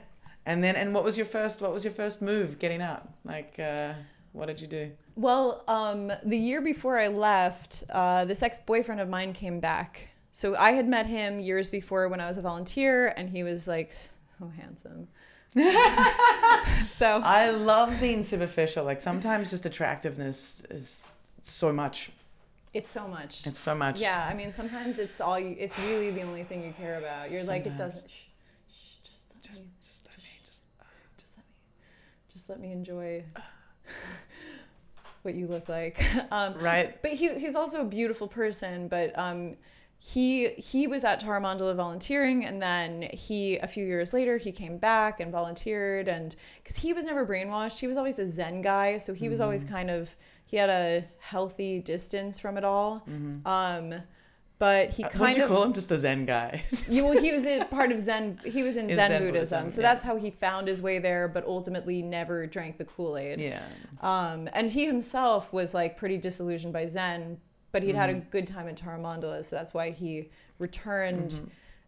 and then and what was your first what was your first move getting out? Like, uh, what did you do? Well, um, the year before I left, uh, this ex boyfriend of mine came back. So I had met him years before when I was a volunteer, and he was like so handsome. so I love being superficial. Like sometimes just attractiveness is so much. it's so much. It's so much. Yeah, I mean, sometimes it's all you, it's really the only thing you care about. You're like, it doesn't. Shh, shh, just let Just, me, just let me just. just let me, just let me enjoy what you look like. Um, Right. but he, he's also a beautiful person. But um, he he was at Tara Mandala volunteering, and then he a few years later he came back and volunteered, and because he was never brainwashed, he was always a Zen guy, so he was always kind of he had a healthy distance from it all. Um, but he Uh, kind you of call him? Just a Zen guy. you, well, he was a part of Zen. He was in In Zen, Zen Buddhism, Buddhism, so yeah. that's how he found his way there. But ultimately, never drank the Kool Aid. yeah. Um, and he himself was like pretty disillusioned by Zen, but he'd had a Mm-hmm. good time at Tara Mandala, so that's why he returned Mm-hmm.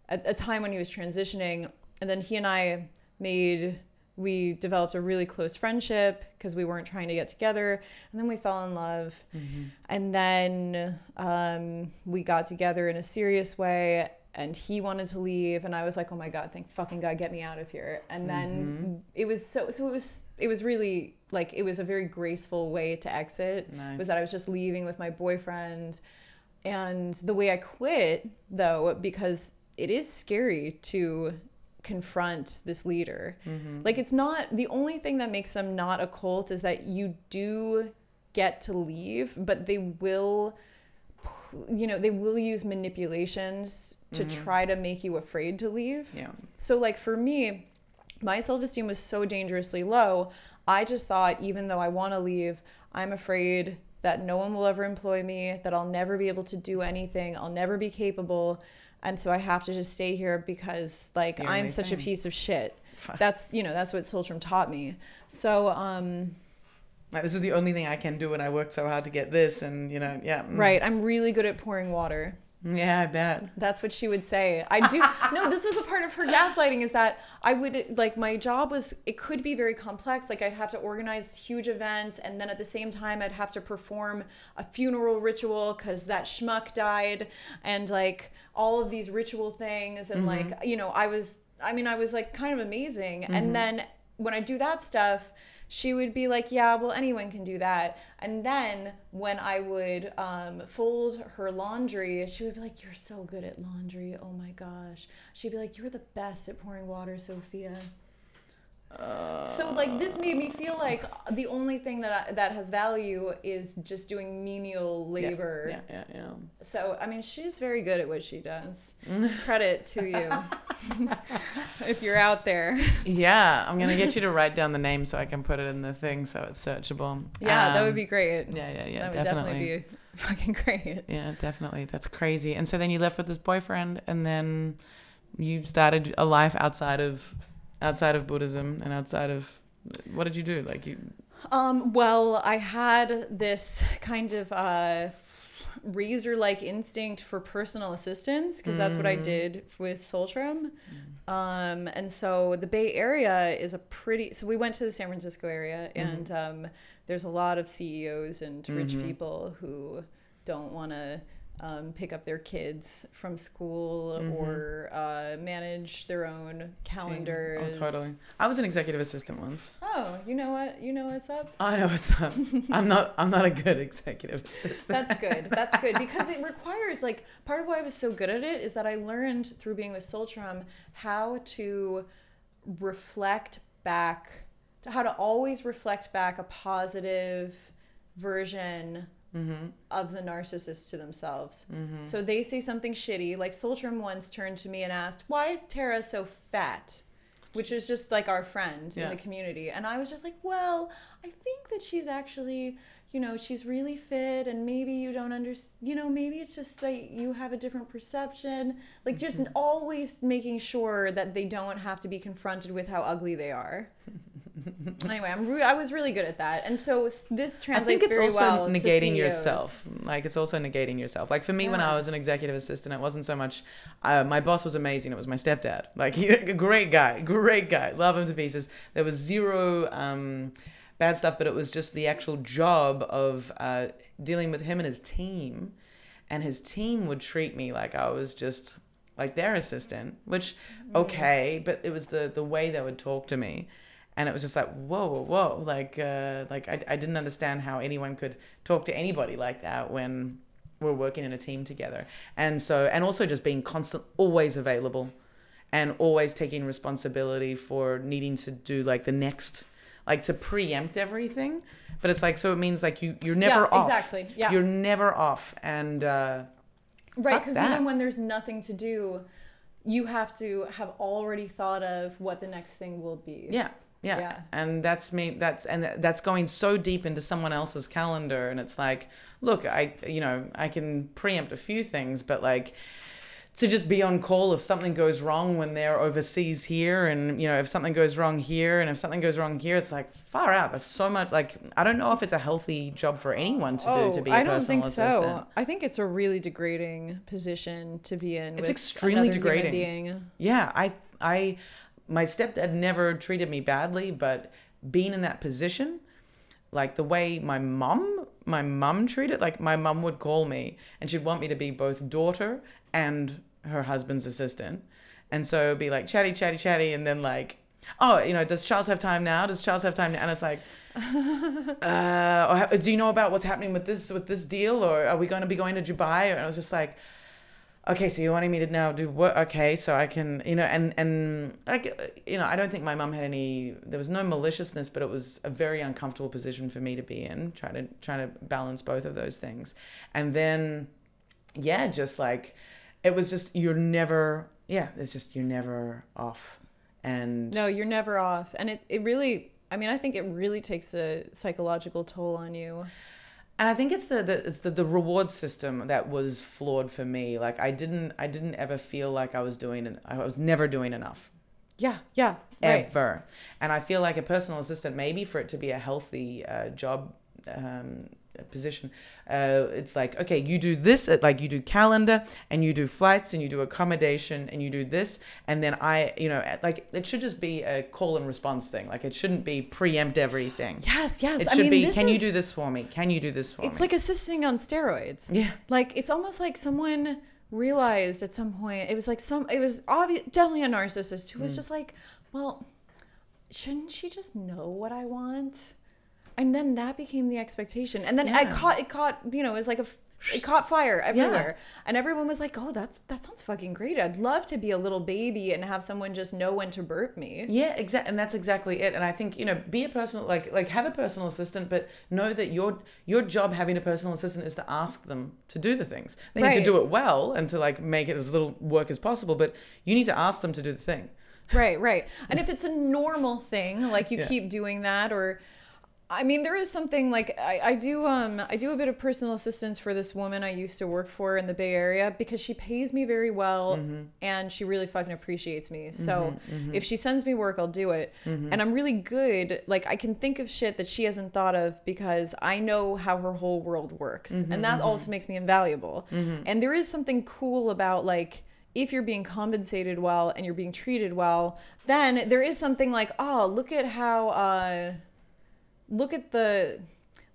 at a time when he was transitioning. And then he and I made we developed a really close friendship because we weren't trying to get together, and then we fell in love, Mm-hmm. and then um, we got together in a serious way. And he wanted to leave, and I was like, "Oh my god, thank fucking god, get me out of here!" And then Mm-hmm. it was so so it was it was really like it was a very graceful way to exit Nice. was that I was just leaving with my boyfriend and the way I quit though because it is scary to confront this leader like it's not the only thing that makes them not a cult is that you do get to leave but they will you know they will use manipulations to try to make you afraid to leave Yeah. so, like, for me, my self esteem was so dangerously low. I just thought, even though I want to leave, I'm afraid that no one will ever employ me, that I'll never be able to do anything, I'll never be capable. And so I have to just stay here because, like, I'm such a piece of shit. That's, you know, that's what Tsultrim taught me. So, um, Like, this is the only thing I can do, and I worked so hard to get this, and you know, yeah. mm. right, I'm really good at pouring water. Yeah, I bet. That's what she would say. I do. no, this was a part of her gaslighting is that I would, like, my job was, it could be very complex. Like, I'd have to organize huge events, and then at the same time, I'd have to perform a funeral ritual because that schmuck died, and like all of these ritual things. And, like, you know, I was, I mean, I was like kind of amazing. And then when I do that stuff, she would be like, Yeah, well, anyone can do that. And then when I would um, fold her laundry, she would be like, You're so good at laundry. Oh my gosh. She'd be like, You're the best at pouring water, Sophia. So like this made me feel like the only thing that I, that has value is just doing menial labor. Yeah, yeah, yeah. So I mean, she's very good at what she does. Credit to you, if you're out there. Yeah, I'm gonna get you to write down the name so I can put it in the thing so it's searchable. Yeah, that would Um, be great. Yeah, yeah, yeah. that would definitely. definitely be fucking great. Yeah, definitely. That's crazy. And so then you left with this boyfriend, and then you started a life outside of outside of Buddhism and outside of what did you do? Like you. Um, well, I had this kind of uh, razor like instinct for personal assistance because that's what I did with Tsultrim. Um, and so the Bay Area is a pretty. So we went to the San Francisco area, and um, there's a lot of CEOs and rich people who don't want to. Um, pick up their kids from school or uh, manage their own calendars. Oh, totally. I was an executive assistant once. Oh, you know what? You know what's up? I know what's up. I'm not. I'm not a good executive assistant. That's good. That's good because it requires like part of why I was so good at it is that I learned through being with Tsultrim how to reflect back, how to always reflect back a positive version Mm-hmm. of the narcissist to themselves. Mm-hmm. So they say something shitty, like Tsultrim once turned to me and asked, "Why is Tara so fat?" which is just like our friend Yeah. in the community. And I was just like, well, I think that she's actually, you know, she's really fit, and maybe you don't understand, you know, maybe it's just that you have a different perception. Like, just Mm-hmm. always making sure that they don't have to be confronted with how ugly they are. anyway, I'm re- I was really good at that, and so this I translates think it's very also well negating yourself. Like it's also negating yourself. Like for me, when I was an executive assistant, it wasn't so much. Uh, my boss was amazing. It was my stepdad. Like he, a great guy, great guy. Love him to pieces. There was zero um, bad stuff, but it was just the actual job of uh, dealing with him and his team, and his team would treat me like I was just like their assistant, which okay, but it was the the way they would talk to me. And it was just like whoa whoa whoa like uh, like I, I didn't understand how anyone could talk to anybody like that when we're working in a team together. And so and also just being constant always available and always taking responsibility for needing to do like the next like to preempt everything but it's like so it means like you you're never Yeah, off exactly. Yeah. you're never off and uh Right, because even when there's nothing to do, you have to have already thought of what the next thing will be. Yeah, yeah. Yeah. And that's me that's and that's going so deep into someone else's calendar and it's like, look, I you know, I can preempt a few things, but like to just be on call if something goes wrong when they're overseas here and you know if something goes wrong here and if something goes wrong here it's like far out that's so much like i don't know if it's a healthy job for anyone to do to oh, be a Oh, I don't personal think assistant so. I think it's a really degrading position to be in. It's extremely degrading. Yeah, I I my stepdad never treated me badly, but being in that position, like the way my mum my mum treated, like my mum would call me and she'd want me to be both daughter and her husband's assistant. And so it'd be like chatty, chatty, chatty, and then like, oh, you know, does Charles have time now? Does Charles have time now? And it's like, uh, or do you know about what's happening with this with this deal, or are we going to be going to Dubai? And I was just like, okay, so you're wanting me to now do what? Okay, so I can, you know, and and like, you know, I don't think my mum had any. There was no maliciousness, but it was a very uncomfortable position for me to be in, trying to trying to balance both of those things, and then, yeah, just like, it was just you're never, yeah, it's just you're never off, and No, you're never off, and it it really. I mean, I think it really takes a psychological toll on you. and I think it's the, the it's the, the reward system that was flawed for me. Like I didn't I didn't ever feel like I was doing en- I was never doing enough. Yeah, yeah, right. ever. And I feel like a personal assistant, maybe for it to be a healthy uh, job um, position, uh, it's like, okay, you do this, uh, like you do calendar and you do flights and you do accommodation and you do this. And then I, you know, like it should just be a call and response thing. Like it shouldn't be preempt everything. Yes, yes. It I should mean, be, can you do this for me? Can you do this for It's me? It's like assisting on steroids. yeah. Like it's almost like someone realized at some point it was like some it was obvious definitely a narcissist who Mm. was just like, well, shouldn't she just know what I want? And then that became the expectation. And then I caught it caught you know it was like a it caught fire everywhere. And everyone was like, "Oh, that's that sounds fucking great. I'd love to be a little baby and have someone just know when to burp me." Yeah, exactly, and that's exactly it. And I think you know, be a personal like like have a personal assistant, but know that your your job having a personal assistant is to ask them to do the things. They need to do it well and to like make it as little work as possible, but you need to ask them to do the thing. Right, right. And if it's a normal thing, like you Yeah. keep doing that or I mean there is something like I, I do um I do a bit of personal assistance for this woman I used to work for in the Bay Area because she pays me very well Mm-hmm. and she really fucking appreciates me. So if she sends me work, I'll do it. Mm-hmm. And I'm really good. Like I can think of shit that she hasn't thought of because I know how her whole world works. Mm-hmm, And that also makes me invaluable. And there is something cool about like if you're being compensated well and you're being treated well, then there is something like, oh, look at how, uh, look at the,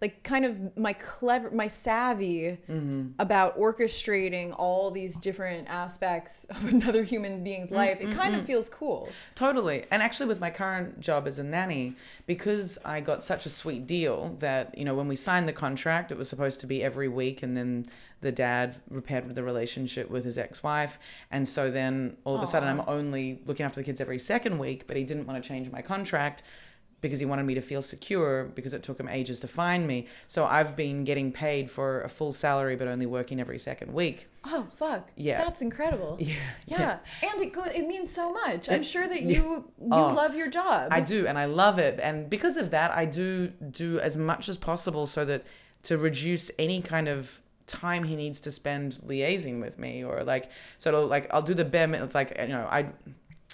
like, kind of my clever, my savvy mm-hmm. about orchestrating all these different aspects of another human being's mm, life. It mm, kind of mm. feels cool. Totally. And actually, with my current job as a nanny, because I got such a sweet deal that, you know, when we signed the contract, it was supposed to be every week. And then the dad repaired the relationship with his ex wife. And so then all of a sudden, I'm only looking after the kids every second week, but he didn't want to change my contract. Because he wanted me to feel secure because it took him ages to find me. So I've been getting paid for a full salary but only working every second week. Oh fuck! Yeah. that's incredible. Yeah. Yeah, and it go- it means so much. I'm sure that yeah. you you Oh. love your job. I do, and I love it. And because of that, I do do as much as possible so that to reduce any kind of time he needs to spend liaising with me, or like so like I'll do the bare minimum. It's like you know I.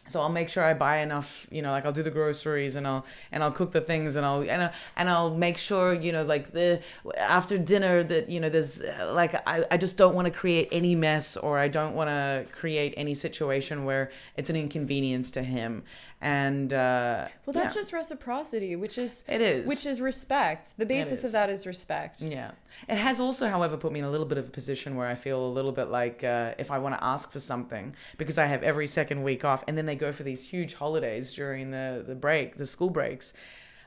So I'll make sure I buy enough, you know, like I'll do the groceries and I'll and I'll cook the things and I'll and I'll, and I'll make sure, you know, like the after dinner that you know there's like I, I just don't want to create any mess or I don't want to create any situation where it's an inconvenience to him. And uh well, that's yeah. just reciprocity, which is It is. which is respect. The basis of that is respect. Yeah. It has also, however, put me in a little bit of a position where I feel a little bit like uh, if I want to ask for something, because I have every second week off, and then they go for these huge holidays during the, the break, the school breaks.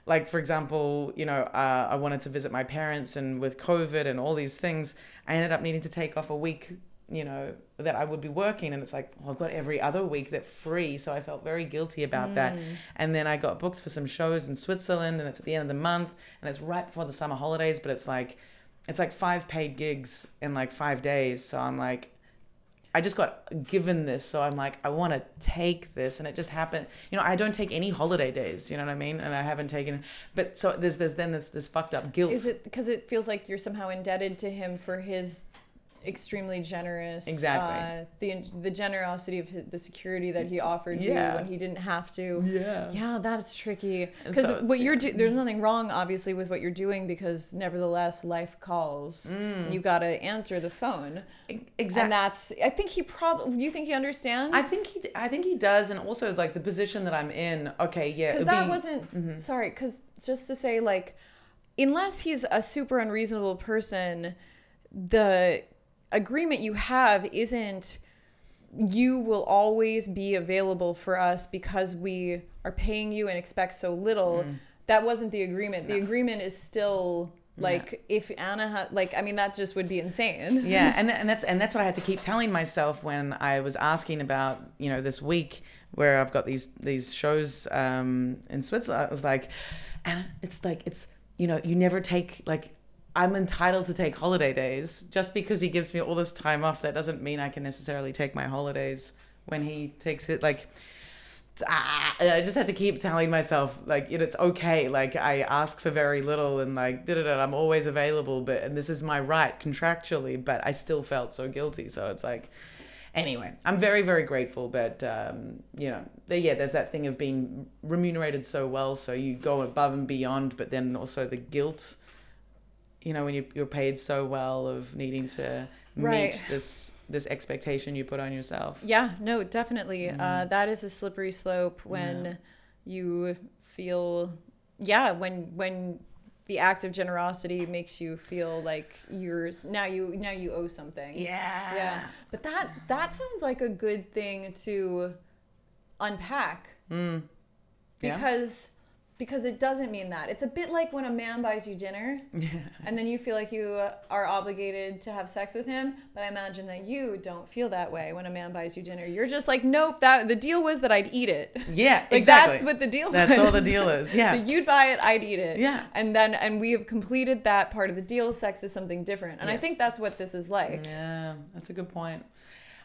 Like, for example, you know, uh, I wanted to visit my parents, and with COVID and all these things, I ended up needing to take off a week you know that I would be working and it's like well, I've got every other week that free so I felt very guilty about that. Mm. And then I got booked for some shows in Switzerland and it's at the end of the month and it's right before the summer holidays but it's like it's like five paid gigs in like 5 days. So I'm like I just got given this so I'm like I want to take this and it just happened you know I don't take any holiday days you know what I mean? And I haven't taken but so there's there's then this this fucked up guilt. Is it because it feels like you're somehow indebted to him for his extremely generous Exactly. uh, the the generosity of the security that he offered Yeah. you when he didn't have to yeah yeah that's tricky because so what you're do- there's nothing wrong obviously with what you're doing because nevertheless life calls you gotta answer the phone exactly and that's i think he probably you think he understands I think he, I think he does, and also like the position that I'm in. Okay, yeah, because that be- wasn't Mm-hmm. sorry because just to say like unless he's a super unreasonable person the agreement you have isn't you will always be available for us because we are paying you and expect so little Mm. that wasn't the agreement the agreement is still like if anna had like i mean that just would be insane yeah, and and that's and that's what I had to keep telling myself when I was asking about you know this week where I've got these these shows um, in Switzerland. I was like, Anna, it's like it's you know you never take like. I'm entitled to take holiday days just because he gives me all this time off. That doesn't mean I can necessarily take my holidays when he takes it. Like, ah, I just had to keep telling myself like it's okay. Like I ask for very little and like da da da. I'm always available, but and this is my right contractually. But I still felt so guilty. So it's like, anyway, I'm very very grateful. But um, you know, yeah, there's that thing of being remunerated so well, so you go above and beyond. But then also the guilt. You know, when you, you're paid so well of needing to Right. meet this this expectation you put on yourself. Yeah, no, definitely. Uh, Mm-hmm. that is a slippery slope when you feel, yeah, when when the act of generosity makes you feel like you're now you now you owe something. Yeah. Yeah, but that that sounds like a good thing to unpack Mm. Yeah. because because it doesn't mean that. It's a bit like when a man buys you dinner and then you feel like you are obligated to have sex with him but i imagine that you don't feel that way when a man buys you dinner you're just like nope that the deal was that i'd eat it Yeah, like exactly. that's what the deal That's was all the deal is. Yeah. You'd buy it i'd eat it Yeah. and then and we have completed that part of the deal sex is something different and i think that's what this is like Yeah, that's a good point.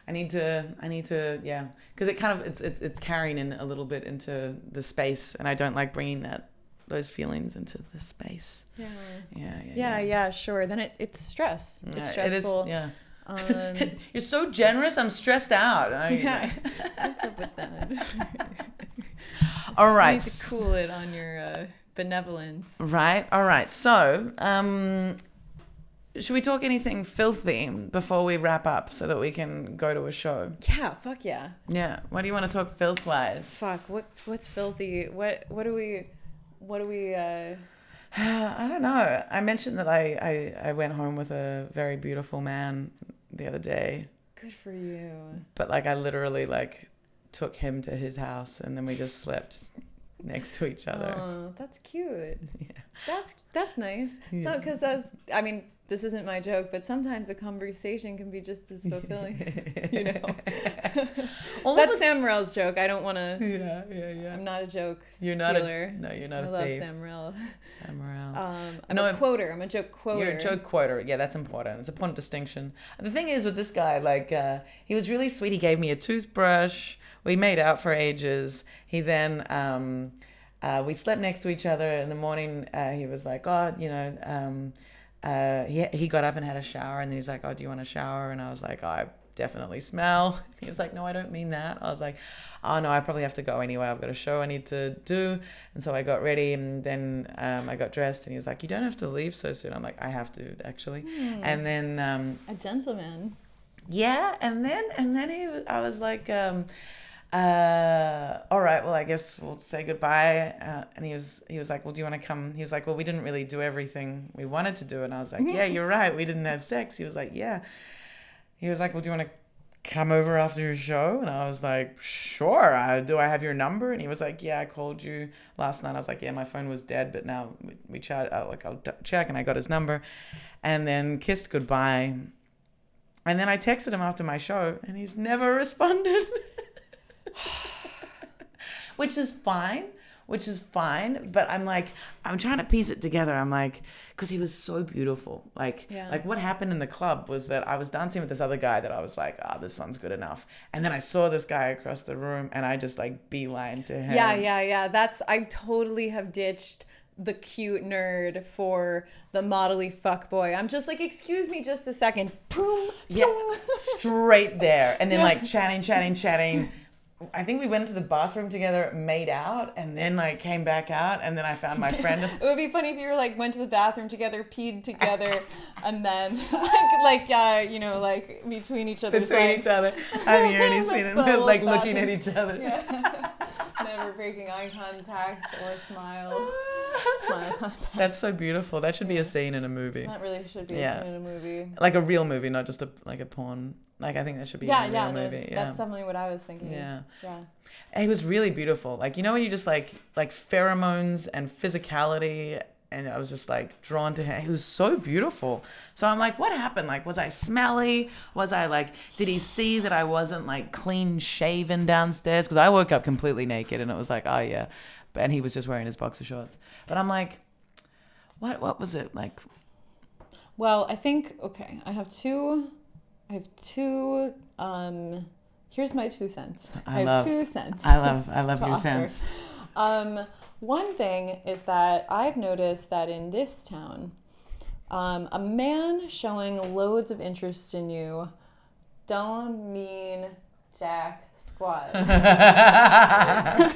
I need to, I need to, yeah, because it kind of it's it's it's carrying in a little bit into the space, and I don't like bringing that those feelings into the space. yeah Yeah, yeah, yeah yeah sure then it, it's stress Yeah, it's It is, stressful yeah. um, You're so generous. I'm stressed out. I- yeah what's up with that All you right. need to cool it on your uh, benevolence Right. All right. So, um, should we talk anything filthy before we wrap up so that we can go to a show? yeah fuck yeah Yeah. What do you want to talk filth wise? Fuck, what's what's filthy? What what do we what do we uh I don't know. I mentioned that I, I, I went home with a very beautiful man the other day, good for you. but like I literally like took him to his house and then we just slept next to each other. Oh, that's cute. Yeah. That's that's nice. So cuz that's I mean, this isn't my joke, but sometimes a conversation can be just as fulfilling. you know. Well, That's was- Sam Morril's joke. I don't want to. Yeah, yeah, yeah. I'm not a joke You're not stealer. a no. You're not I a love thief. Sam Morril. Sam Morril. Um, I'm No, a I'm- quoter. I'm a joke quoter. You're a joke quoter. Yeah, that's important. It's a point of distinction. The thing is with this guy, like, uh, he was really sweet. He gave me a toothbrush. We made out for ages. He then, um, uh, we slept next to each other. In the morning, uh, he was like, oh, you know, um, uh, he, he got up and had a shower. And then he's like, oh, do you want a shower? And I was like, oh, I definitely smell. He was like, no, I don't mean that. I was like, oh, no, I probably have to go anyway. I've got a show I need to do. And so I got ready and then um, I got dressed and he was like, you don't have to leave so soon. I'm like, I have to actually. And then, um, a gentleman. yeah. And then, and then he, I was like, um, uh, all right, well, I guess we'll say goodbye. Uh, and he was, he was like, well, do you want to come? He was like, well, we didn't really do everything we wanted to do. And I was like, yeah, you're right. We didn't have sex. He was like, yeah. He was like, well, do you want to come over after your show? And I was like, sure. I, do I have your number? And he was like, yeah, I called you last night. I was like, yeah, my phone was dead, but now we, we chat. Uh, like, I'll d- check. And I got his number and then kissed goodbye. And then I texted him after my show and he's never responded. Which is fine. Which is fine. But I'm like, I'm trying to piece it together. I'm like, because he was so beautiful. Like, Yeah. like what happened in the club was that I was dancing with this other guy that I was like, ah, this one's good enough. And then I saw this guy across the room and I just like beeline to him. Yeah, yeah, yeah. That's I totally have ditched the cute nerd for the modelly fuck boy. I'm just like, excuse me, just a second. Boom. Yeah, straight there. And then Yeah. like chatting, chatting, chatting. I think we went to the bathroom together, made out, and then like came back out, and then I found my friend. It would be funny if you were like went to the bathroom together, peed together, and then like like uh, you know like between each other. between legs. each other. I'm here and he's been like looking at each other. Yeah. Never breaking eye contact or smile. Smile contact. That's so beautiful. That should be a scene in a movie. That really should be Yeah. a scene in a movie. Like a real movie, not just a like a porn. Like I think that should be Yeah, a yeah, real no, movie. Yeah. that's definitely what I was thinking. yeah. Yeah. And he was really beautiful. Like you know when you just like like pheromones and physicality and I was just like drawn to him. He was so beautiful. So I'm like, what happened? Like was I smelly? Was I like did he see that I wasn't like clean shaven downstairs cuz I woke up completely naked and it was like, oh yeah. And he was just wearing his boxer shorts. But I'm like what what was it? Like Well, I think okay. I have two. I have two. Um, here's my two cents. I have love- two cents. I love I love your offer. sense. Um, one thing is that I've noticed that in this town, um, a man showing loads of interest in you don't mean jack squat.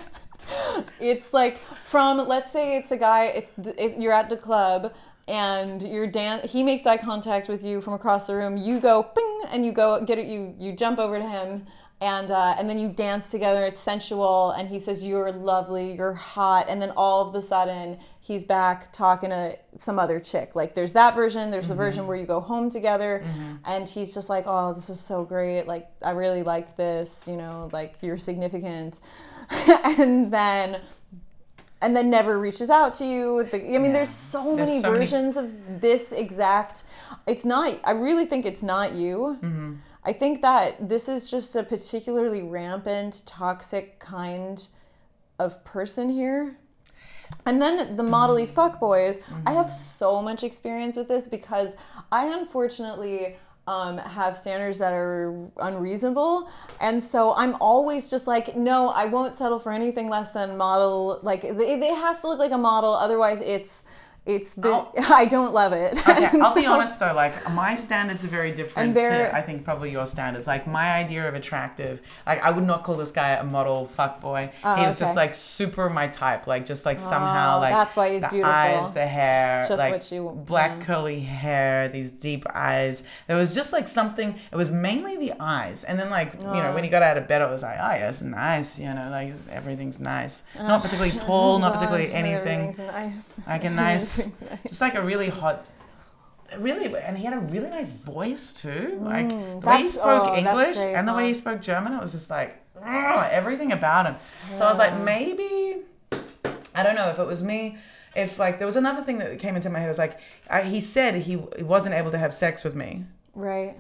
it's like from let's say it's a guy it's it, you're at the club and you're dan- he makes eye contact with you from across the room you go ping and you go get it you you jump over to him and uh, and then you dance together it's sensual and he says you're lovely you're hot and then all of a sudden he's back talking to some other chick like there's that version there's the version where you go home together and he's just like oh this was so great like i really liked this you know like you're significant and then and then never reaches out to you. The, I mean, Yeah. there's so There's many so many- versions of this exact. It's not. I really think it's not you. Mm-hmm. I think that this is just a particularly rampant, toxic kind of person here. And then the modelly fuckboys. I have so much experience with this because I unfortunately um, have standards that are unreasonable. And so I'm always just like, no, I won't settle for anything less than model. Like, it, it has to look like a model. Otherwise, it's. It's been, I'll- I don't love it. Okay, I'll be honest though, like my standards are very different to I think probably your standards. Like my idea of attractive, like I would not call this guy a model fuck boy. Oh, he was just like super my type, like just like somehow Oh, like that's why he's the beautiful. eyes, the hair, Just like what you- black yeah. curly hair, these deep eyes. There was just like something. It was mainly the eyes, and then like you know when he oh. got out of bed, it was like oh yes, nice. You know like everything's nice. Not particularly tall, not particularly anything. Nice. Like a nice, Nice. just like a really hot, really, and he had a really nice voice too. Like the way he Mm, spoke oh, English great, and the way he spoke German, it was just like "Ugh," everything about him. So I was like, maybe I don't know if it was me. if like there was another thing that came into my head. It was like I, he said he, he wasn't able to have sex with me, Right.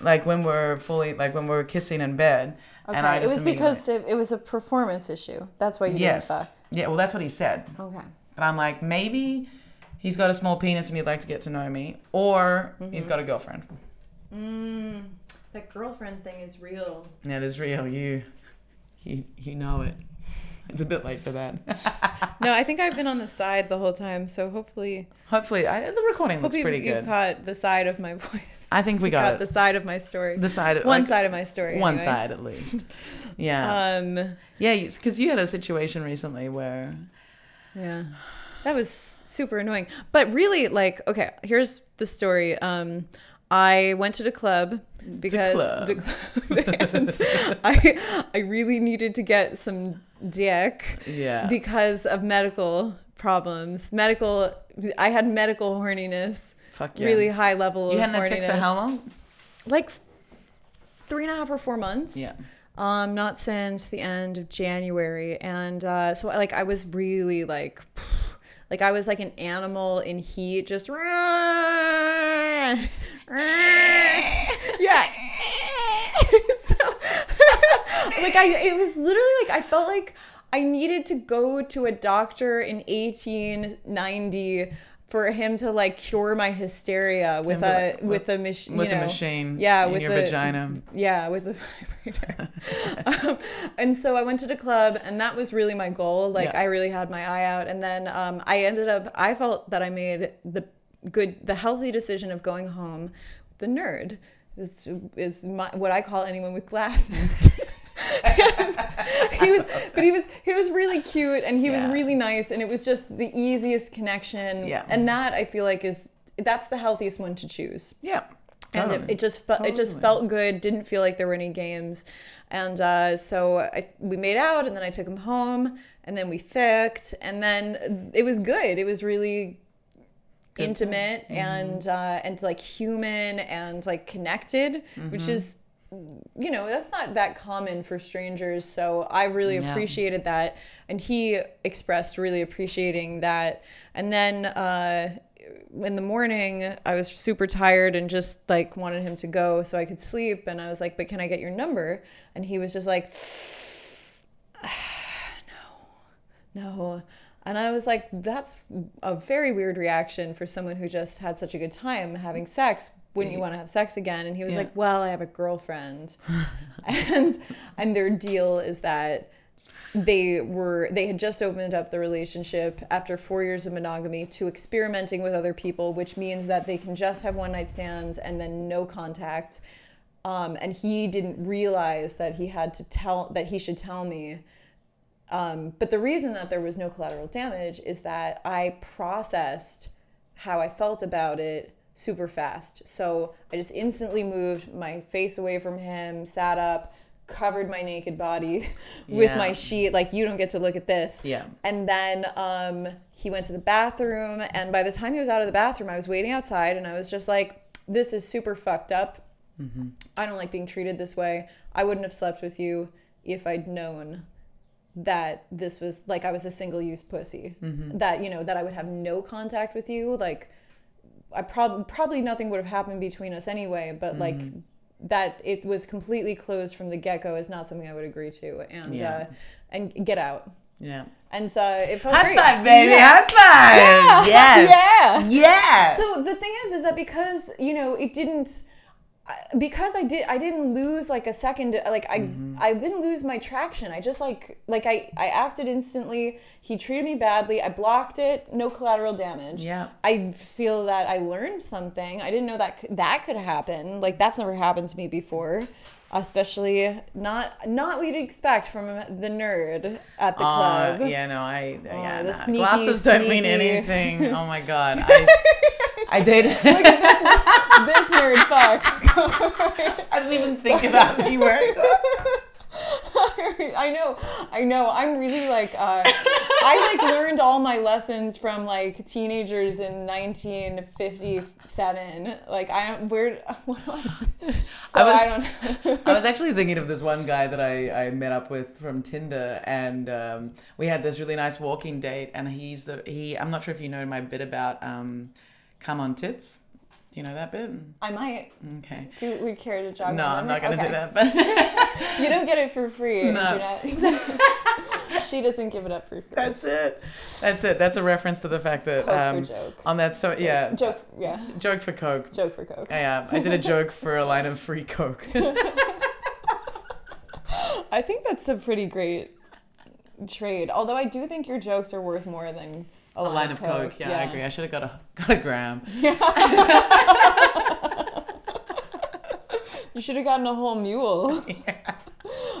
like when we're fully like when we're kissing in bed. Okay. And I it was because it, it was a performance issue. That's why you yes, yeah. Well, that's what he said. Okay. But I'm like maybe he's got a small penis and he'd like to get to know me, or he's got a girlfriend. Mm, that girlfriend thing is real. Yeah, it is real. You, you, you know it. It's a bit late for that. No, I think I've been on the side the whole time, so hopefully, Hopefully, I, the recording looks pretty you've good. caught the side of my voice. I think we got got, the it. side of my story. The side, of, one like, side of my story. one anyway. side at least. Yeah, Um, yeah, because you had a situation recently where yeah, that was super annoying. But really, like, okay, here's the story. Um, I went to the club because the club, I I really needed to get some dick yeah, because of medical problems. Medical, I had medical horniness, fuck yeah. really high level. You hadn't had sex for how long? Like three and a half or four months. Yeah, Um, not since the end of January, and uh, so like I was really like, like I was like an animal in heat, just yeah. like I, it was literally like I felt like I needed to go to a doctor in 1890 for him to like cure my hysteria with a like, with a machine with you a machine. Yeah, with your the- vagina. Yeah, with a vibrator. um, and so I went to the club, and that was really my goal. Like Yeah. I really had my eye out, and then um, I ended up. I felt that I made the good, the healthy decision of going home. with The nerd is is my, what I call anyone with glasses. he was, but he was he was really cute, and he Yeah. was really nice, and it was just the easiest connection. Yeah. and that I feel like is that's the healthiest one to choose. Yeah, and it, it just felt it just felt good. Didn't feel like there were any games. And uh, so I, we made out and then i took him home and then we ficked and then it was good. It was really Good intimate and uh, and like human and like connected which is you know that's not that common for strangers so i really No. appreciated that and he expressed really appreciating that. And then uh in the morning i was super tired and just like wanted him to go so i could sleep and i was like but can i get your number? And he was just like no no and i was like that's a very weird reaction for someone who just had such a good time having sex. Wouldn't you want to have sex again? And he was Yeah. like well i have a girlfriend. And and their deal is that they were they had just opened up the relationship after four years of monogamy to experimenting with other people which means that they can just have one night stands and then no contact. Um, and he didn't realize that he had to tell that he should tell me um, but the reason that there was no collateral damage is that i processed how i felt about it super fast so i just instantly moved my face away from him sat up covered my naked body with Yeah. my sheet like you don't get to look at this Yeah. and then um, he went to the bathroom and by the time he was out of the bathroom i was waiting outside and i was just like this is super fucked up I don't like being treated this way. I wouldn't have slept with you if I'd known that this was like I was a single use pussy. That, you know, that I would have no contact with you. Like, I prob- probably nothing would have happened between us anyway, but like, that it was completely closed from the get go is not something I would agree to. And, Yeah. uh, and get out. Yeah. And so it felt High great. five, baby. Yeah. High five. Yes. Yeah. Yes. So the thing is, is that because you know it didn't, because I did, I didn't lose like a second. Like I, Mm-hmm. I didn't lose my traction. I just like, like I, I acted instantly. He treated me badly. I blocked it. No collateral damage. Yeah. I feel that I learned something. I didn't know that that could happen. Like that's never happened to me before. Especially not not what you'd expect from the nerd at the Uh, club. yeah, no, I yeah, the nah. sneaky, glasses don't mean anything. Oh my god, I, I dated. this nerd fucks. I didn't even think about me wearing glasses. I know, I know. I'm really like, uh, I like learned all my lessons from like teenagers in 1957. Like I don't where what do I so I was- I, don't I was actually thinking of this one guy that I, I met up with from Tinder, and um, we had this really nice walking date. And he's the he. I'm not sure if you know my bit about um, come on tits. Do you know that bit? I might Okay. do we care to jog No, I'm not gonna Okay. do that. But You don't get it for free, No. she doesn't give it up for free. that's it. That's it. That's a reference to the fact that um, for joke. on that so yeah Joke, yeah. joke for Coke. Joke for Coke. Yeah, I did a joke for a line of free Coke. I think that's a pretty great trade. Although I do think your jokes are worth more than a, a line of Coke. Yeah, I agree. I should have got a got a gram. Yeah. You should have gotten a whole mule. Yeah.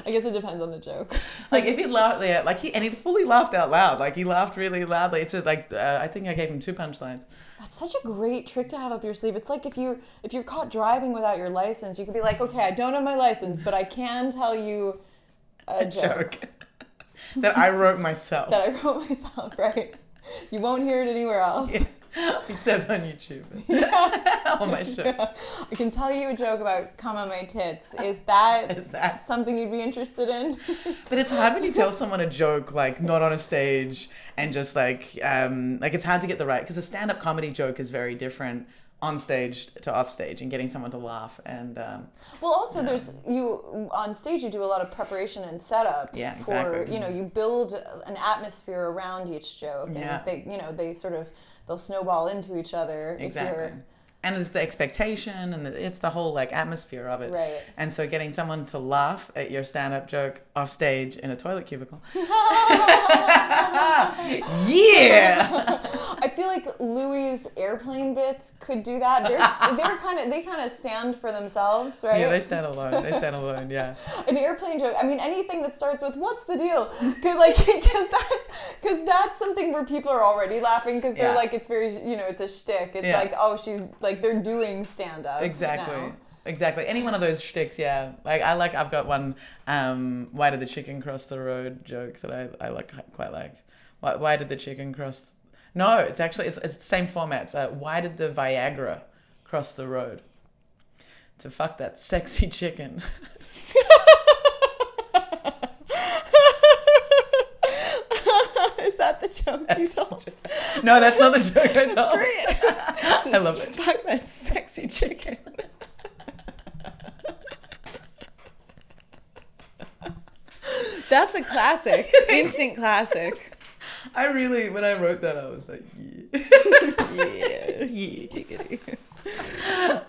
I guess it depends on the joke. Like if he laughed, yeah, like he and he fully laughed out loud. Like he laughed really loudly. It's like uh, I think I gave him two punchlines. That's such a great trick to have up your sleeve. It's like if you if you're caught driving without your license, you could be like, okay, I don't have my license, but I can tell you a, joke, Joke that I wrote myself, that I wrote myself. Right? You won't hear it anywhere else. except on YouTube. Yeah. on my shows. I can tell you a joke about come on my tits. Is that Is that? something you'd be interested in? But it's hard when you tell someone a joke like not on a stage and just like um like it's hard to get the right because a stand-up comedy joke is very different on stage to off stage and getting someone to laugh and um, Well, also there's you on stage. You do a lot of preparation and setup. Yeah, For exactly. you know, you build an atmosphere around each joke, Yeah. and they you know they sort of they'll snowball into each other. exactly. If you're, And it's the expectation and the, it's the whole like atmosphere of it. Right. And so getting someone to laugh at your stand-up joke off stage in a toilet cubicle. yeah. I feel like Louis' airplane bits could do that. They're they're kind of they kind of stand for themselves, right? Yeah, they stand alone. They stand alone. Yeah. an airplane joke. I mean, anything that starts with "What's the deal?" Because like, because that's because that's something where people are already laughing because they're Yeah. like, it's very you know, it's a shtick. It's Yeah. like, oh, she's like they're doing stand up. Exactly. Exactly. Any one of those shticks, yeah. Like I like. I've got one. Um, why did the chicken cross the road joke that I, I like quite like. Why, why did the chicken cross? No, it's actually it's, it's the same format. It's, uh, why did the Viagra cross the road? To fuck that sexy chicken. Is that the joke you told? no, that's not the joke I told. Great. I love it. Fuck that sexy chicken. That's a classic, instant classic. I really, when I wrote that, I was like, yeah. Yeah. yeah.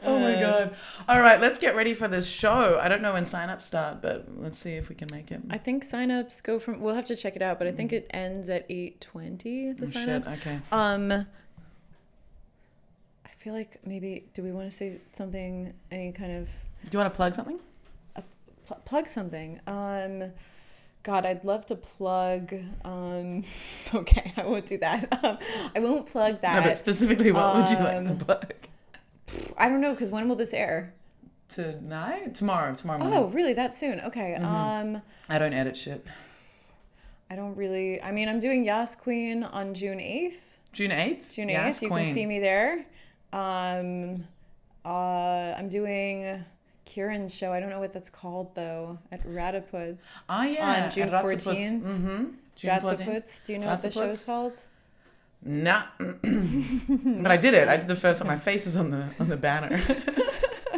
Oh my god. All right, let's get ready for this show. I don't know when sign ups start, but let's see if we can make it. I think signups go from. We'll have to check it out, but I think it ends at eight twenty. The Oh, shit. Okay. Um, I feel like maybe do we want to say something? Any kind of Do you want to plug something? pl- plug something? Um, God, I'd love to plug. Um, okay, I won't do that. Um, I won't plug that. no, but specifically, what would you like um, to plug? I don't know because when will this air? Tonight? Tomorrow. Tomorrow morning. Oh, really? That soon? Okay. Mm-hmm. Um, I don't edit shit. I don't really. I mean, I'm doing Yas Queen on June eighth. June 8th? June 8th. Yes, you Queen. can see me there. Um, uh, I'm doing Kieran's show. I don't know what that's called though. At Rataputs. Oh, yeah. On June. 14. Mm-hmm. June 14th. Rataputs. Do you know what the show's called? Nah. but I did it. I did the first one. My face is on the on the banner.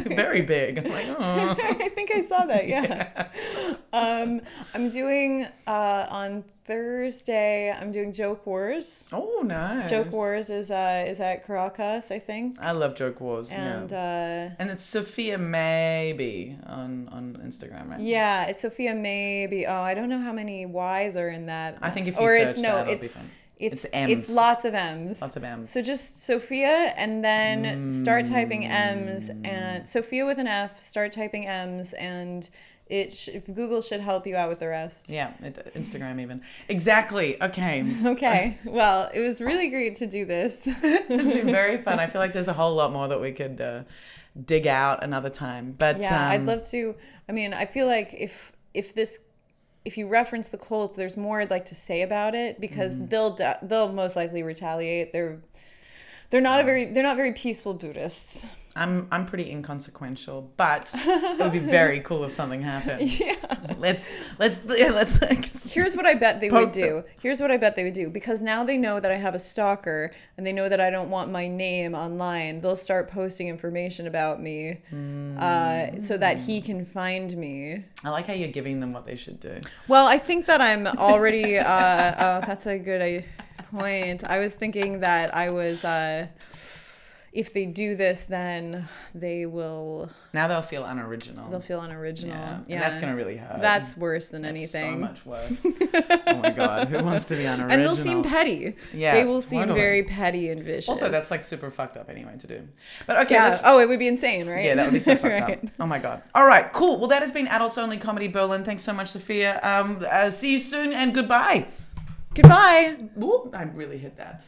Very big. I'm like, oh. I think I saw that. Yeah. um, I'm doing uh, on Thursday. I'm doing Joke Wars. Oh, nice. Joke Wars is uh, is at Caracas, I think. I love Joke Wars. And yeah. uh, and it's Sophia Maybe on, on Instagram, right? yeah, it's Sophia maybe. Oh, I don't know how many Y's are in that. I think if you or search it's no, that, it'll be it's fine. it's It's it's, M's. lots of M's. Lots of M's. So just Sophia and then start typing M's Mm. and Sophia with an F, start typing M's and it sh- if Google should help you out with the rest. Yeah, it, Instagram even. Exactly. Okay. Okay. Well, it was really great to do this. It's been very fun. I feel like there's a whole lot more that we could uh, dig out another time. But yeah, I'd um, love to. I mean, I feel like if if this if you reference the cults, there's more I'd like to say about it because Mm-hmm. they'll they'll most likely retaliate. They're they're not a very they're not very peaceful Buddhists. I'm I'm pretty inconsequential, but it would be very cool if something happened. Yeah. Let's let's yeah, let's let's Here's what I bet they would do. Here's what I bet they would do because now they know that I have a stalker and they know that I don't want my name online. They'll start posting information about me uh, so that he can find me. I like how you're giving them what they should do. Well, I think that I'm already. Uh, oh, that's a good uh, point. I was thinking that I was. Uh, if they do this, then they will. Now they'll feel unoriginal. They'll feel unoriginal. yeah. Yeah, and that's gonna really hurt. That's worse than That's anything. So much worse. oh my god, who wants to be unoriginal? and they'll seem petty. Yeah, they will seem totally. very petty and vicious. Also, that's like super fucked up anyway to do. But okay, yeah. Oh, it would be insane, right? Yeah, that would be so fucked Right. up. Oh my god. All right, cool. Well, that has been Adults Only Comedy Berlin. Thanks so much, Sophia. Um, uh, see you soon and goodbye. Goodbye. Ooh, I really hit that.